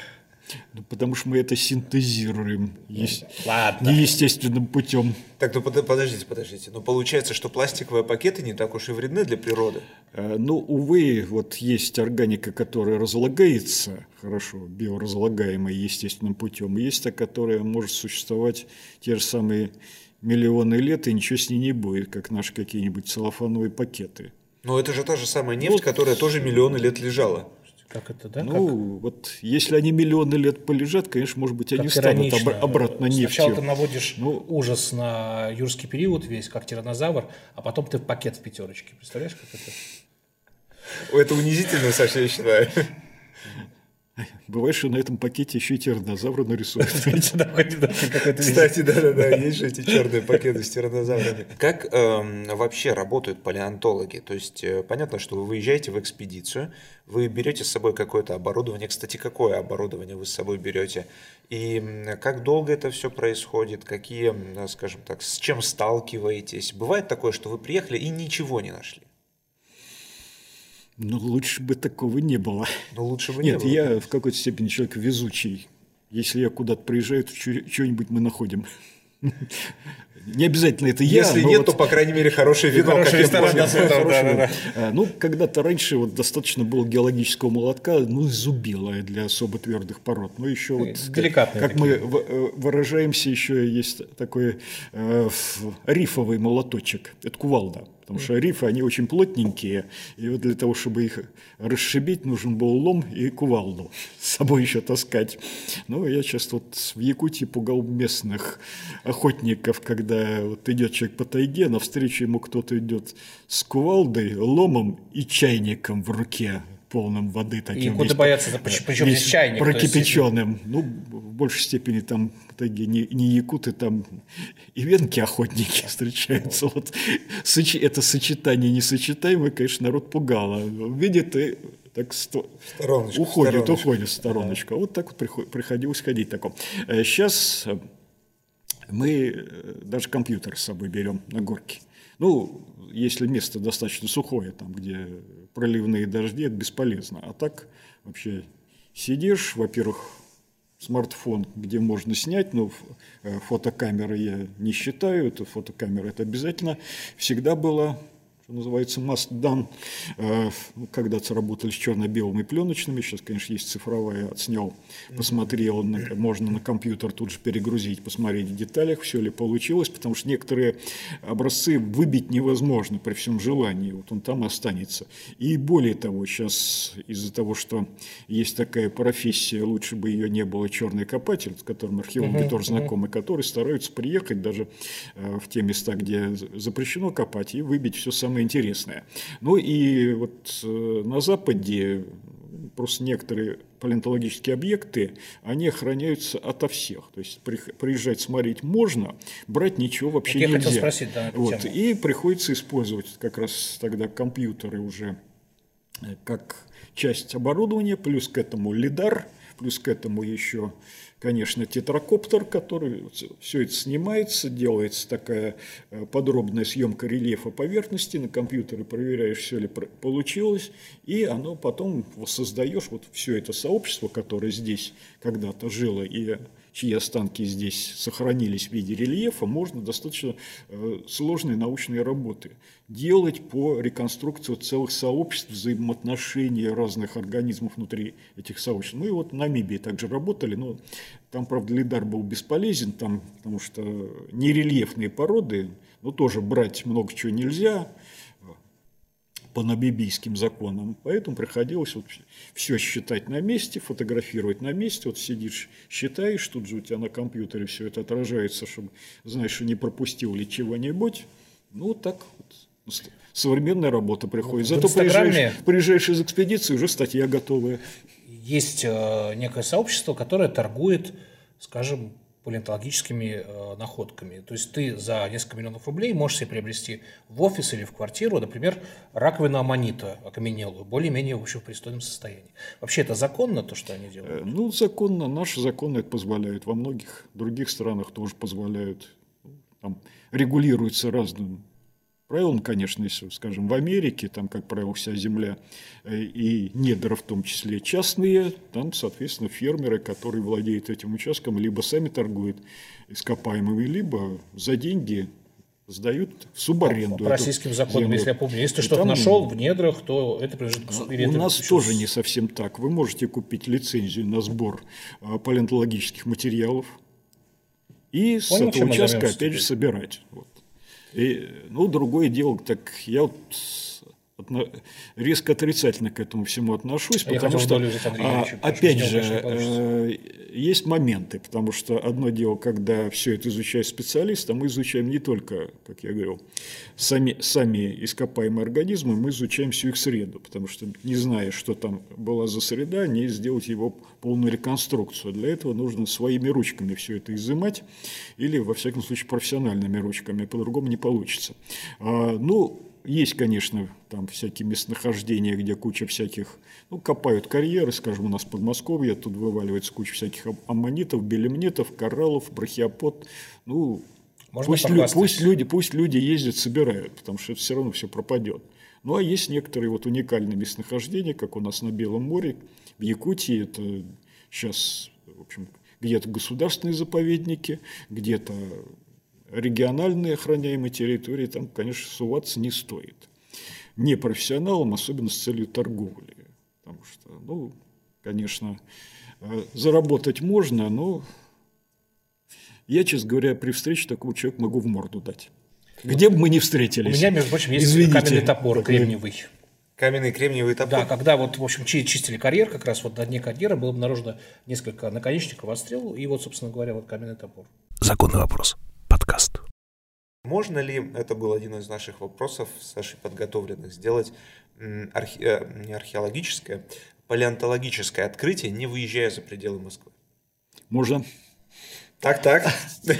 Ну, потому что мы это синтезируем есть, Ладно. неестественным путем. Так, ну подождите, подождите. Но ну, получается, что пластиковые пакеты не так уж и вредны для природы. А, ну, увы, вот есть органика, которая разлагается хорошо, биоразлагаемая естественным путем, и есть та, которая может существовать те же самые миллионы лет, и ничего с ней не будет, как наши какие-нибудь целлофановые пакеты. Но это же та же самая нефть, ну, которая тоже миллионы лет лежала. Как это, да? Ну, как? вот если они миллионы лет полежат, конечно, может быть, как они станут обра- обратно нефтью. Сначала ты наводишь ну, ужас на юрский период весь, как тиранозавр, а потом ты пакет в пятерочке. Представляешь, как это? Это унизительно, Саша, я считаю. Бывает, что на этом пакете еще и тиранозавры нарисуют. Кстати, да-да-да, есть же эти черные пакеты с тиранозаврами. Как эм, вообще работают палеонтологи? То есть, э, понятно, что вы выезжаете в экспедицию, вы берете с собой какое-то оборудование. Кстати, какое оборудование вы с собой берете? И как долго это все происходит? Какие, скажем так, с чем сталкиваетесь? Бывает такое, что вы приехали и ничего не нашли? Ну, лучше бы такого не было. Ну, лучше бы Нет, не было. Нет, я в какой-то степени человек везучий. Если я куда-то приезжаю, то что-нибудь мы находим. Не обязательно это я. Если нет, вот... то, по крайней мере, хорошее вино. Хороший ресторан. Да, да, да. А, ну, когда-то раньше вот достаточно было геологического молотка, ну, зубила для особо твердых пород. Но еще вот, Деликатные как, мы э, выражаемся, еще есть такой э, рифовый молоточек. Это кувалда. Потому что рифы, они очень плотненькие, и вот для того, чтобы их расшибить, нужен был лом и кувалду с собой еще таскать. Ну, я часто вот в Якутии пугал местных охотников, когда вот идет человек по тайге, навстречу ему кто-то идет с кувалдой, ломом и чайником в руке полным воды таким. И куда боятся, это причем здесь чайник? Прокипяченным. Есть... Ну, в большей степени там таги не, не якуты, там и венки охотники встречаются. Вот это сочетание несочетаемое, конечно, народ пугало. Видит и так сто... стороночку, уходит, стороночку. уходит стороночка. Да. Вот так вот приходилось ходить таком. Сейчас э, мы э, даже компьютер с собой берем на горке. Ну, если место достаточно сухое, там, где проливные дожди, это бесполезно. А так вообще сидишь, во-первых, смартфон, где можно снять, но э, фотокамеры я не считаю, это фотокамера это обязательно всегда было что называется, must done. Э, когда-то работали с черно-белыми пленочными, сейчас, конечно, есть цифровая, отснял, посмотрел, можно на компьютер тут же перегрузить, посмотреть в деталях, все ли получилось, потому что некоторые образцы выбить невозможно при всем желании, вот он там останется. И более того, сейчас из-за того, что есть такая профессия, лучше бы ее не было черный копатель, с которым археологи тоже знакомы, которые стараются приехать даже э, в те места, где запрещено копать, и выбить все самое самое интересное. Ну и вот э, на Западе просто некоторые палеонтологические объекты, они охраняются ото всех. То есть приезжать смотреть можно, брать ничего вообще вот нельзя. Спросить, да, вот, И приходится использовать как раз тогда компьютеры уже э, как часть оборудования, плюс к этому лидар, плюс к этому еще конечно, тетракоптер, который все это снимается, делается такая э, подробная съемка рельефа поверхности, на компьютере проверяешь, все ли получилось, и оно потом создаешь вот все это сообщество, которое здесь когда-то жило и чьи останки здесь сохранились в виде рельефа, можно достаточно э, сложные научные работы делать по реконструкции целых сообществ, взаимоотношений разных организмов внутри этих сообществ. Мы вот в Намибии также работали, но там, правда, лидар был бесполезен, там, потому что нерельефные породы, ну, тоже брать много чего нельзя, по набибийским законам. Поэтому приходилось вот все считать на месте, фотографировать на месте. Вот сидишь, считаешь, тут же у тебя на компьютере все это отражается, чтобы, знаешь, не пропустил ли чего-нибудь. Ну, вот так вот современная работа приходит. Зато приезжаешь, приезжаешь из экспедиции, уже статья готовая. Есть э, некое сообщество, которое торгует, скажем, палеонтологическими э, находками. То есть ты за несколько миллионов рублей можешь себе приобрести в офис или в квартиру, например, раковину аммонита окаменелую, более-менее в общем пристойном состоянии. Вообще это законно, то, что они делают? Э, ну, законно. Наши законы это позволяют. Во многих других странах тоже позволяют. Там регулируется разным правилам, конечно, если, скажем, в Америке, там, как правило, вся земля э, и недра в том числе частные, там, соответственно, фермеры, которые владеют этим участком, либо сами торгуют ископаемыми, либо за деньги сдают в субаренду. По российским законам, если я помню, если ты что-то нашел в недрах, то это принадлежит государству. У нас тоже не совсем так. Вы можете купить лицензию на сбор а, палеонтологических материалов и Понял, с этого участка опять же собирать. Вот. И, ну, другое дело, так я вот резко отрицательно к этому всему отношусь, а потому что, а, опять же, э, есть моменты, потому что одно дело, когда все это изучает специалист, а мы изучаем не только, как я говорил, сами, сами ископаемые организмы, мы изучаем всю их среду, потому что не зная, что там была за среда, не сделать его полную реконструкцию. Для этого нужно своими ручками все это изымать, или, во всяком случае, профессиональными ручками, по-другому не получится. А, ну, есть, конечно, там всякие местонахождения, где куча всяких, ну, копают карьеры, скажем, у нас в Подмосковье, тут вываливается куча всяких аммонитов, белемнетов, кораллов, брахиопод. Ну, Можно пусть, лю, пусть, люди, пусть люди ездят, собирают, потому что это все равно все пропадет. Ну, а есть некоторые вот уникальные местонахождения, как у нас на Белом море, в Якутии, это сейчас, в общем, где-то государственные заповедники, где-то региональные охраняемые территории, там, конечно, суваться не стоит. Не профессионалам, особенно с целью торговли. Потому что, ну, конечно, э, заработать можно, но я, честно говоря, при встрече такого человека могу в морду дать. Где бы мы ни встретились. У меня, между прочим, есть Извините. каменный топор кремниевый. Каменный кремниевый топор? Да, когда вот, в общем, чистили карьер, как раз вот на дне карьера было обнаружено несколько наконечников отстрелу, и вот, собственно говоря, вот каменный топор. Законный вопрос. Можно ли, это был один из наших вопросов, Сашей подготовленных, сделать архе, э, не археологическое, палеонтологическое открытие, не выезжая за пределы Москвы? Можно. Так, так.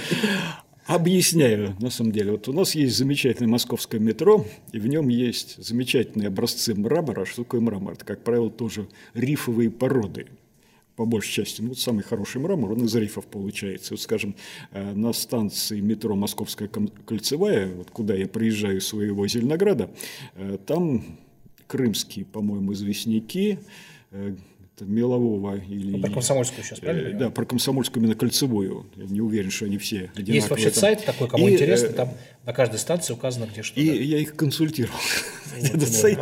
Объясняю, на самом деле. Вот у нас есть замечательное московское метро, и в нем есть замечательные образцы мрамора. Что такое мрамор? Это, как правило, тоже рифовые породы по большей части, ну, самый хороший мрамор, он из рифов получается. Вот, скажем, э, на станции метро Московская кольцевая, вот куда я приезжаю из своего Зеленограда, э, там крымские, по-моему, известняки, э, мелового или... Ну, про комсомольскую сейчас, правильно? Да, про комсомольскую именно кольцевую. Я не уверен, что они все одинаковые. Есть вообще там. сайт такой, кому и, интересно, там на каждой станции указано, где что. И я их консультировал. Этот сайт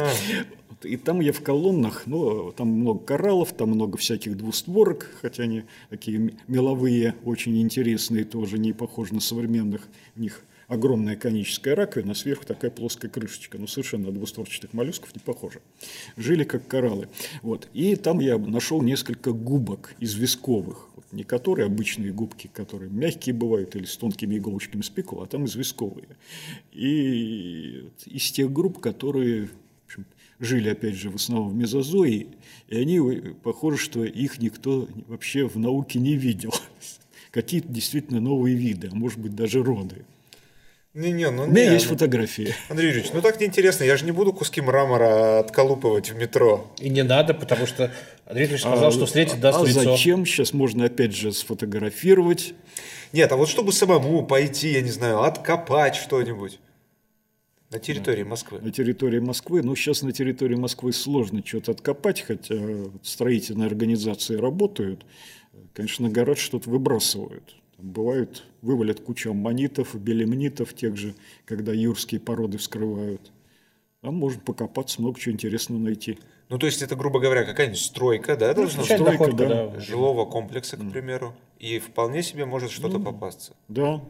и там я в колоннах, ну, там много кораллов, там много всяких двустворок, хотя они такие меловые, очень интересные, тоже не похожи на современных. У них огромная коническая раковина, сверху такая плоская крышечка. Ну, совершенно на двустворчатых моллюсков не похоже. Жили как кораллы. Вот. И там я нашел несколько губок известковых. Вот, не которые обычные губки, которые мягкие бывают или с тонкими иголочками спекула, а там известковые. И из тех групп, которые жили, опять же, в основном в мезозое, и они, похоже, что их никто вообще в науке не видел. Какие-то действительно новые виды, а может быть даже роды. Не-не, ну У меня не, есть ну- фотографии. Андрей Юрьевич, ну так неинтересно, я же не буду куски мрамора отколупывать в метро. И не надо, потому что Андрей Ильич сказал, А, что встретит, даст а лицо. зачем? Сейчас можно опять же сфотографировать. Нет, а вот чтобы самому пойти, я не знаю, откопать что-нибудь на территории Москвы. на территории Москвы. Ну, сейчас на территории Москвы сложно что-то откопать, хотя вот строительные организации работают. Конечно, на город что-то выбрасывают. Там бывают, вывалят кучу аммонитов, белемнитов, тех же, когда юрские породы вскрывают. Там можно покопаться, много чего интересного найти. Ну, то есть это, грубо говоря, какая-нибудь стройка, да, должна быть? Случайная стройка, находка, да. да. жилого комплекса, к примеру, и вполне себе может что-то попасться. Да,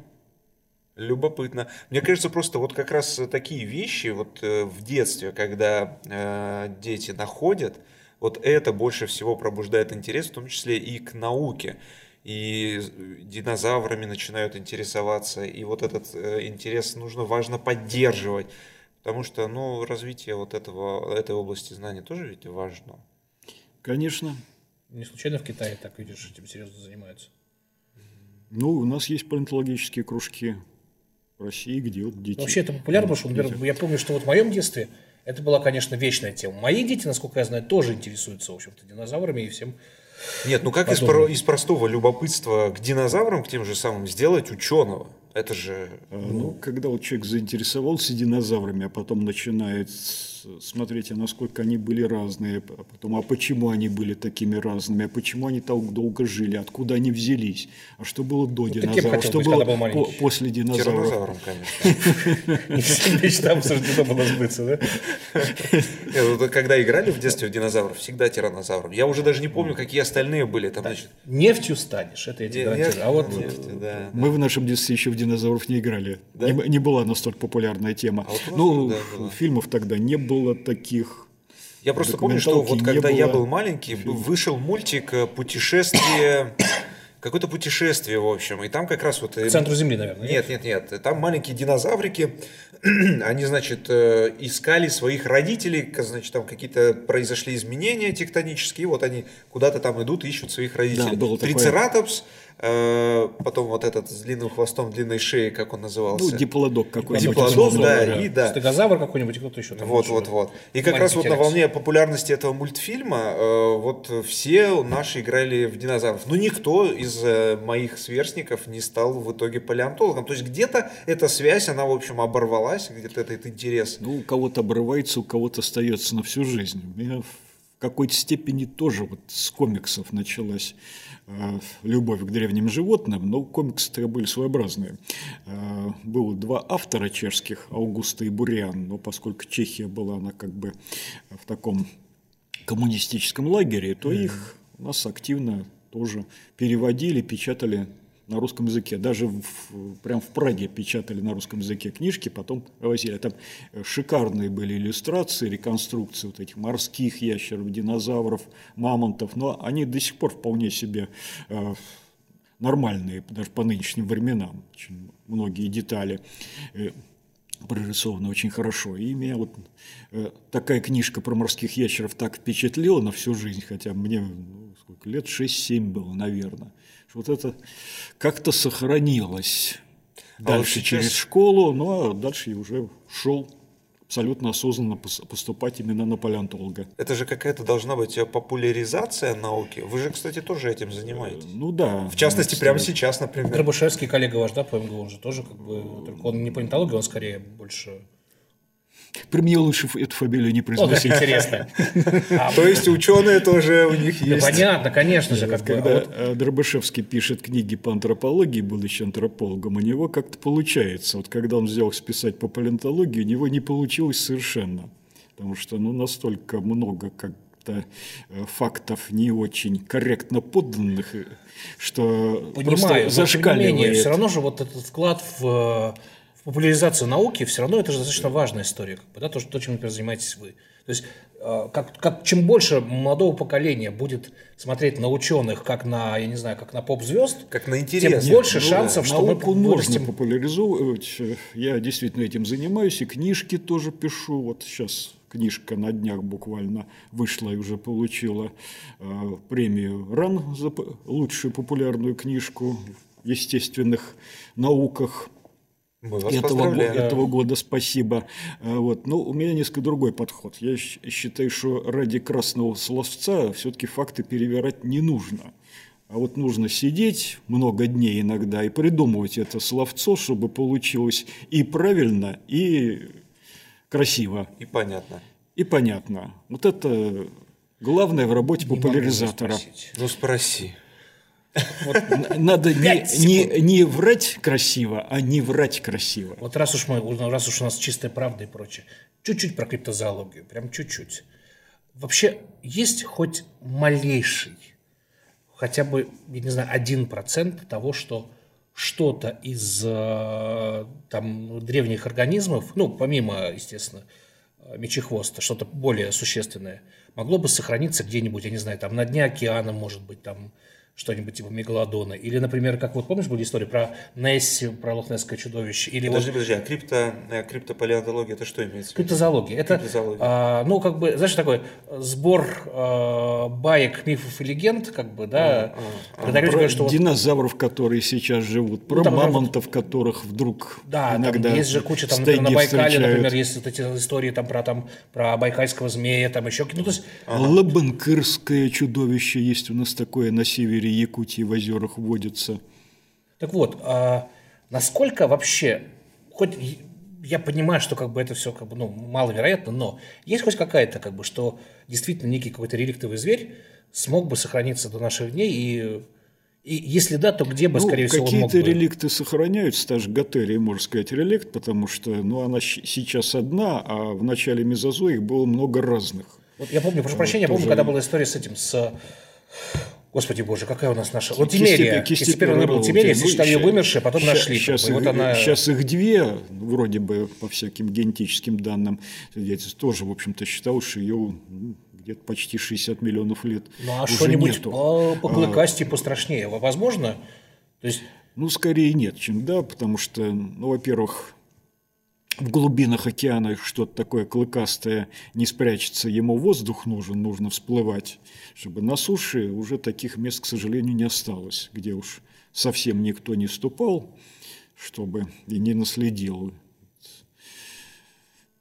Любопытно. Мне кажется, просто вот как раз такие вещи вот э, в детстве, когда э, дети находят, вот это больше всего пробуждает интерес, в том числе и к науке. И динозаврами начинают интересоваться, и вот этот э, интерес нужно, важно поддерживать, потому что, ну, развитие вот этого, этой области знаний тоже ведь важно. конечно. Не случайно в Китае так, видишь, этим серьезно занимаются. Ну, у нас есть палеонтологические кружки в России, где вот дети... Вообще это популярно, потому что, например, я помню, что вот в моем детстве это была, конечно, вечная тема. Мои дети, насколько я знаю, тоже интересуются, в общем-то, динозаврами и всем. Нет, ну как из, про- из простого любопытства к динозаврам, к тем же самым, сделать ученого? Это же А, Ну, когда вот человек заинтересовался динозаврами, а потом начинает с- смотреть, а насколько они были разные, а потом, а почему они были такими разными, а почему они так долго жили, откуда они взялись, а что было до кем динозавров, хотел что быть, было по- после динозавров. тираннозавром, конечно. Мечтам суждено было сбыться, да? Когда играли в детстве в динозавров, всегда тираннозавром. Я уже даже не помню, какие остальные были. Там, значит, Нефтью станешь, это я тебе гарантирую. А вот. Мы в нашем детстве еще в динозавров не играли. Не, была настолько популярная тема. А ну, была. фильмов тогда не было таких. Я просто помню, что вот когда я было. был маленький, б- вышел мультик э, «Путешествие...» Какое-то путешествие, в общем. И там как раз вот... э, к центру Земли, наверное. Нет, нет, нет. Там маленькие динозаврики, они, значит, э, искали своих родителей, значит, там какие-то произошли изменения тектонические, вот они куда-то там идут, ищут своих родителей. было такое. Трицератопс, э, потом вот этот с длинным хвостом, длинной шеей, как он назывался? Ну, диплодок какой-то. Диплодок, да, и да. Стегозавр какой-нибудь, кто-то еще там. Вот, вот, вот. И как раз вот на волне популярности этого мультфильма э, вот все наши играли в динозавров. Но никто из э, моих сверстников не стал в итоге палеонтологом. То есть где-то эта связь, она, в общем, оборвалась, где-то этот интерес. Ну, у кого-то обрывается, у кого-то остается на всю жизнь. У меня в какой-то степени тоже вот с комиксов началась э, любовь к древним животным, но комиксы-то были своеобразные. Э, было два автора чешских, Аугуста и Буриан, но поскольку Чехия была, она как бы в таком коммунистическом лагере, то их у нас активно тоже переводили, печатали на русском языке. Даже в, прям в Праге печатали на русском языке книжки, потом возили. Там э, шикарные были иллюстрации, реконструкции вот этих морских ящеров, динозавров, мамонтов. Но они до сих пор вполне себе э, нормальные, даже по нынешним временам. Очень многие детали прорисованы очень хорошо. И меня вот э, такая книжка про морских ящеров так впечатлила на всю жизнь, хотя мне ну, сколько лет, 6-7 было, наверное. Что вот это как-то сохранилось А вот дальше сейчас- через школу, ну а дальше я уже шел абсолютно осознанно пос- поступать именно на палеонтолога. Это же какая-то должна быть э, популяризация науки. Вы же, кстати, тоже этим занимаетесь. Ну да. В частности, ну, прямо сейчас, например. Дробышевский, коллега ваш, да, по МГУ, он же тоже как бы, только он не палеонтология, он скорее больше... При мне лучше эту фамилию не произносить. интересно. А, То есть ученые тоже у них есть. понятно, конечно же, бы. Когда э, Дробышевский пишет книги по антропологии, будучи антропологом, у него как-то получается. Вот когда он взял списать по палеонтологии, у него не получилось совершенно. Потому что ну, настолько много как-то э, фактов не очень корректно подданных, э, что Понимаю, просто менее, зашкаливает. все равно же вот этот вклад э, в популяризацию науки все равно это же достаточно важная история, как бы, да, то, что, то, чем, например, занимаетесь вы. То есть, э, как, как, чем больше молодого поколения будет смотреть на ученых, как на, я не знаю, как на поп-звезд, как на интерес. тем больше ну, шансов, да. что Науку мы можно популяризовать. Я действительно этим занимаюсь, и книжки тоже пишу. Вот сейчас книжка на днях буквально вышла и уже получила э, премию РАН за лучшую популярную книжку в естественных науках этого, этого года. Спасибо. Э, вот. Но у меня несколько другой подход. Я считаю, что ради красного словца все-таки факты перевирать не нужно. А вот нужно сидеть много дней иногда и придумывать это словцо, чтобы получилось и правильно, и красиво. И понятно. И понятно. Вот это главное в работе не популяризатора. Ну спроси. Вот надо не, не, не врать красиво, а не врать красиво. Вот раз уж, мы, раз уж у нас чистая правда и прочее, чуть-чуть про криптозоологию, прям чуть-чуть. Вообще есть хоть малейший, хотя бы, я не знаю, один процент того, что что-то из э, там, древних организмов, ну, помимо, естественно, мечехвоста, что-то более существенное, могло бы сохраниться где-нибудь, я не знаю, там на дне океана, может быть, там что-нибудь типа мегалодона. Или, например, как вот помнишь, были истории про Несси, про лохнесское чудовище? Или подожди, вот... подожди, а крипто, э, криптопалеонтология это что имеется? Криптозоология. Это, Криптозоология. А, ну, как бы, знаешь, такой сбор а, баек, мифов и легенд, как бы, да. А, а, когда люди говорят, что динозавров, вот... которые сейчас живут, про ну, там, мамонтов, вот... которых вдруг да, иногда там есть же куча, там, например, на Байкале, встречают. например, есть вот эти истории там про, там, про байкальского змея, там еще, ну, то есть... Лабанкырское чудовище есть у нас такое на севере севере Якутии в озерах водятся. Так вот, а насколько вообще, хоть я понимаю, что как бы это все как бы, ну, маловероятно, но есть хоть какая-то, как бы, что действительно некий какой-то реликтовый зверь смог бы сохраниться до наших дней и и если да, то где бы, ну, скорее всего, мог бы? реликты сохраняются, та же Готерия, можно сказать, реликт, потому что ну, она сейчас одна, а в начале мезозоя их было много разных. Вот я помню, прошу прощения, я помню, когда была история с этим, с Господи боже, какая у нас наша... Вот Тимерия. Кистеперная была Тимерия, все считали ее вымершей, потом сейчас, нашли. Сейчас, их, вот она... сейчас их две, вроде бы по всяким генетическим данным, тоже, в общем-то, считал, что ее ну, где-то почти 60 миллионов лет Ну, а что-нибудь по, по клыкасти а, пострашнее, возможно? То есть... Ну, скорее нет, чем да, потому что, ну, во-первых, в глубинах океана что-то такое клыкастое не спрячется, ему воздух нужен, нужно всплывать, чтобы на суше уже таких мест, к сожалению, не осталось, где уж совсем никто не ступал, чтобы и не наследил.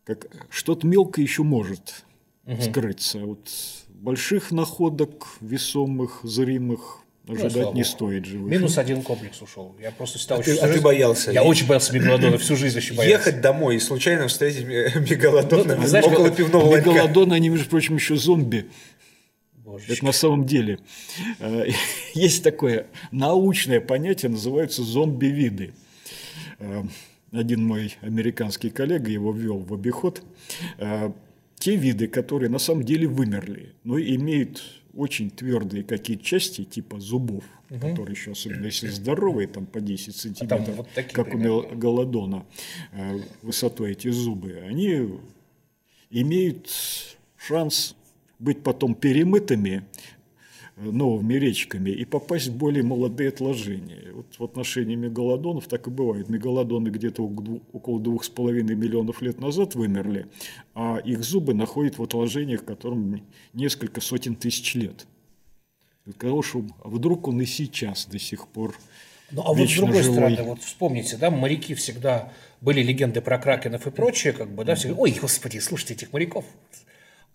Как, что-то мелкое еще может угу. скрыться. Вот больших находок, весомых, зримых, Ожидать ну, не стоит живых. Минус один комплекс ушел. Я просто считал, а, ты, а ты боялся? Я очень боялся мегалодона, всю жизнь очень боялся. Ехать домой и случайно встретить мегалодона ну, знаешь, около пивного ларька. Мегалодон, они, между прочим, еще зомби. Божечки. Это на самом деле. Э, есть такое научное понятие, называется зомби-виды. Э, один мой американский коллега его ввел в обиход. Э, те виды, которые на самом деле вымерли, но имеют очень твердые какие-то части, типа зубов, угу. которые еще, особенно если здоровые, там по 10 сантиметров, а вот как примерно. у голодона, э, высотой эти зубы, они имеют шанс быть потом перемытыми новыми речками и попасть в более молодые отложения. Вот в отношении мегалодонов так и бывает. Мегалодоны где-то около двух с половиной миллионов лет назад вымерли, а их зубы находят в отложениях, которым несколько сотен тысяч лет. Чтобы а вдруг он и сейчас до сих пор ну, а вот с другой живой. стороны, вот вспомните, да, моряки всегда были легенды про кракенов и прочее, как бы, да, всегда, ой, господи, слушайте этих моряков,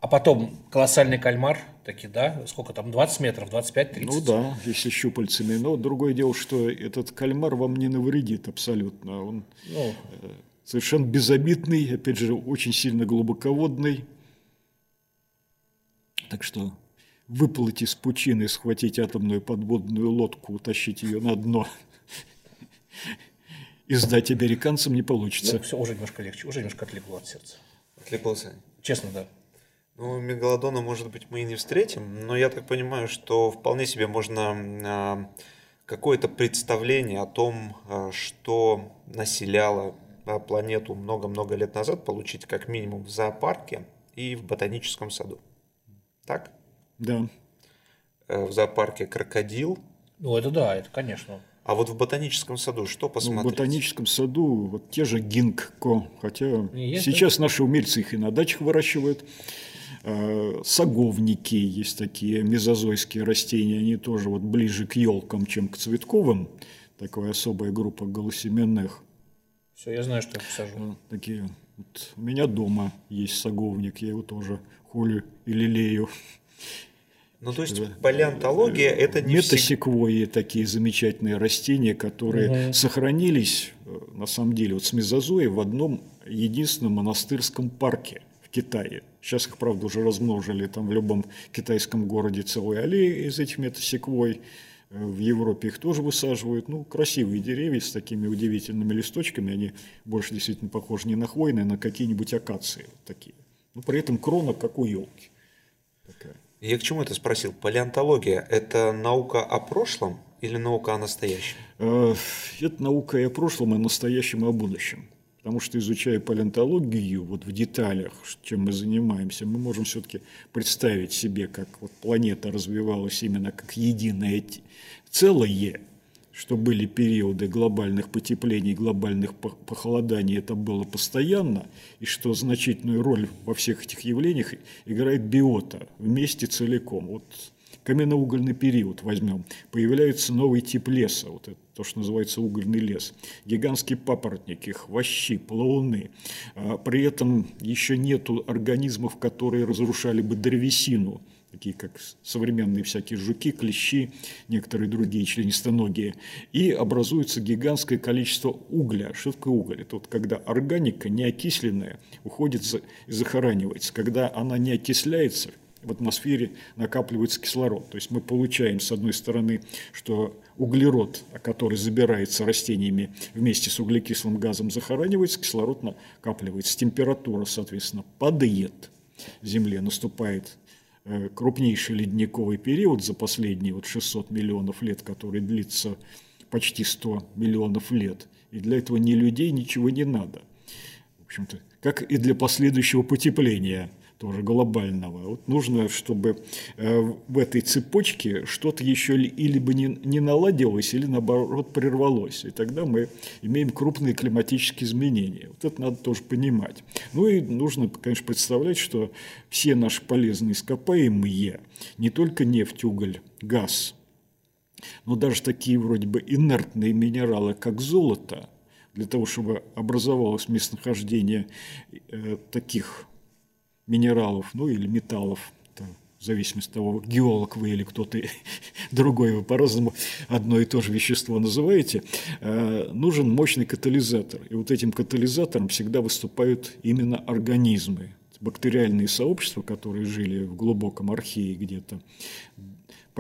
а потом колоссальный кальмар, таки, да, сколько там, 20 метров, 25-30? Ну да, если щупальцами. Но другое дело, что этот кальмар вам не навредит абсолютно. Он ну. Э, совершенно безобидный, опять же, очень сильно глубоководный. Так что выплыть из пучины, схватить атомную подводную лодку, утащить ее на дно и сдать американцам не получится. Ну, все, уже немножко легче, уже немножко отлегло от сердца. Отлегло, Честно, да. Ну, мегалодона, может быть, мы и не встретим, но я так понимаю, что вполне себе можно а, какое-то представление о том, а, что населяло планету много-много лет назад получить как минимум в зоопарке и в ботаническом саду. Так? Да. Э, в зоопарке крокодил. Ну, это да, это конечно. А вот в ботаническом саду что посмотреть? Ну, в ботаническом саду вот те же гинкко, хотя Есть, сейчас наши умельцы их и на дачах выращивают. Э, Саговники есть такие мезозойские растения, они тоже вот ближе к елкам, чем к цветковым. Такая особая группа голосеменных. Все, я знаю, что я посажу. Вот Такие. Вот у меня дома есть саговник, я его тоже холю и лелею. Ну, то есть палеонтология это не. Метасеквои такие замечательные растения, которые сохранились, э, на самом деле, вот с мезозоя в одном единственном монастырском парке Китае. Сейчас их, правда, уже размножили там в любом китайском городе целые аллеи из этих метасеквой. Э, В Европе их тоже высаживают. Ну, красивые деревья с такими удивительными листочками. Они больше действительно похожи не на хвойные, а на какие-нибудь акации вот такие. Но при этом крона как у елки. Такая. Я к чему это спросил? Палеонтология – это наука о прошлом или наука о настоящем? Э, Это наука и о прошлом, и о настоящем, и о будущем. Потому что, изучая палеонтологию вот в деталях, чем мы занимаемся, мы можем все-таки представить себе, как вот планета развивалась именно как единое целое, что были периоды глобальных потеплений, глобальных по- похолоданий, это было постоянно, и что значительную роль во всех этих явлениях играет биота вместе целиком. Вот каменноугольный период возьмем, появляется новый тип леса, вот это то, что называется угольный лес, гигантские папоротники, хвощи, плауны. А При этом еще нету организмов, которые разрушали бы древесину, такие как современные всякие жуки, клещи, некоторые другие членистоногие, и образуется гигантское количество угля. Такое уголь? Это вот когда органика неокисленная уходит и захоранивается. Когда она не окисляется, в атмосфере накапливается кислород. То есть мы получаем, с одной стороны, что углерод, который забирается растениями вместе с углекислым газом, захоранивается, кислород накапливается. Температура, соответственно, падает. В Земле наступает э, крупнейший ледниковый период за последние вот 600 миллионов лет, который длится почти 100 миллионов лет. И для этого ни людей ничего не надо. В общем-то, как и для последующего потепления тоже глобального. Вот нужно, чтобы э, в этой цепочке что-то еще ли- или бы не, не наладилось, или наоборот прервалось. И тогда мы имеем крупные климатические изменения. Вот это надо тоже понимать. Ну и нужно, конечно, представлять, что все наши полезные ископаемые, не только нефть, уголь, газ, но даже такие вроде бы инертные минералы, как золото, для того, чтобы образовалось местонахождение э, таких минералов, ну или металлов, там, в зависимости от того, геолог вы или кто-то другой, вы по-разному одно и то же вещество называете, э, нужен мощный катализатор. И вот этим катализатором всегда выступают именно организмы. Бактериальные сообщества, которые жили в глубоком архее где-то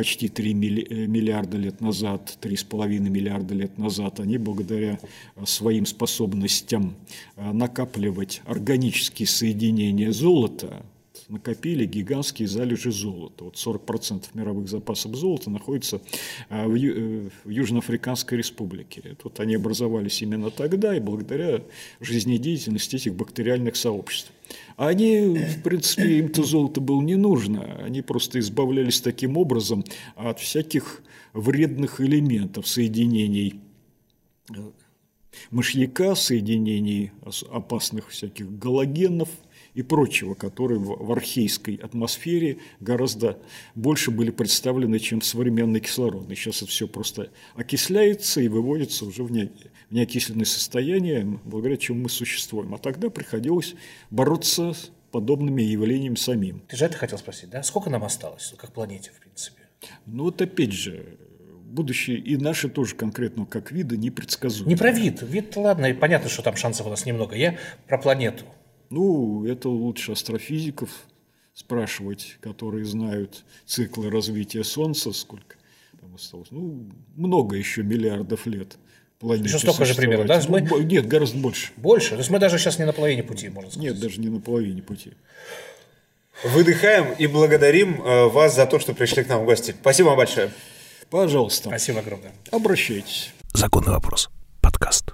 почти 3 миллиарда лет назад, 3,5 миллиарда лет назад, они благодаря э, своим способностям э, накапливать органические соединения золота, накопили гигантские залежи золота. Вот 40% мировых запасов золота находится э, в, Ю- э, в Южноафриканской республике. Вот они образовались именно тогда и благодаря жизнедеятельности этих бактериальных сообществ. А Они, в принципе, им-то золото было не нужно. Они просто избавлялись таким образом от всяких вредных элементов, соединений э, мышьяка, соединений опасных всяких галогенов и прочего, которые в архейской атмосфере гораздо больше были представлены, чем современный кислородный. Сейчас это все просто окисляется и выводится уже в не- в неокисленное состояние, благодаря чему мы существуем. А тогда приходилось бороться с подобными явлениями самим. Ты же это хотел спросить, да? Сколько нам осталось, как планете, в принципе? Ну вот опять же, будущее и наше тоже конкретно как вида непредсказуемо. Не про вид. Вид, ладно, и понятно, что там шансов у нас немного. Я про планету. Ну, это лучше астрофизиков спрашивать, которые знают циклы развития Солнца, сколько там осталось. Ну, много еще миллиардов лет планете Еще столько же примерно, да? Ну, Мы- бо- Нет, гораздо больше. Больше. То есть мы даже сейчас не на половине пути, можно сказать. Нет, даже не на половине пути. Выдыхаем и благодарим э, вас за то, что пришли к нам в гости. Спасибо вам большое. Пожалуйста, Спасибо огромное. обращайтесь. Законный вопрос. Подкаст.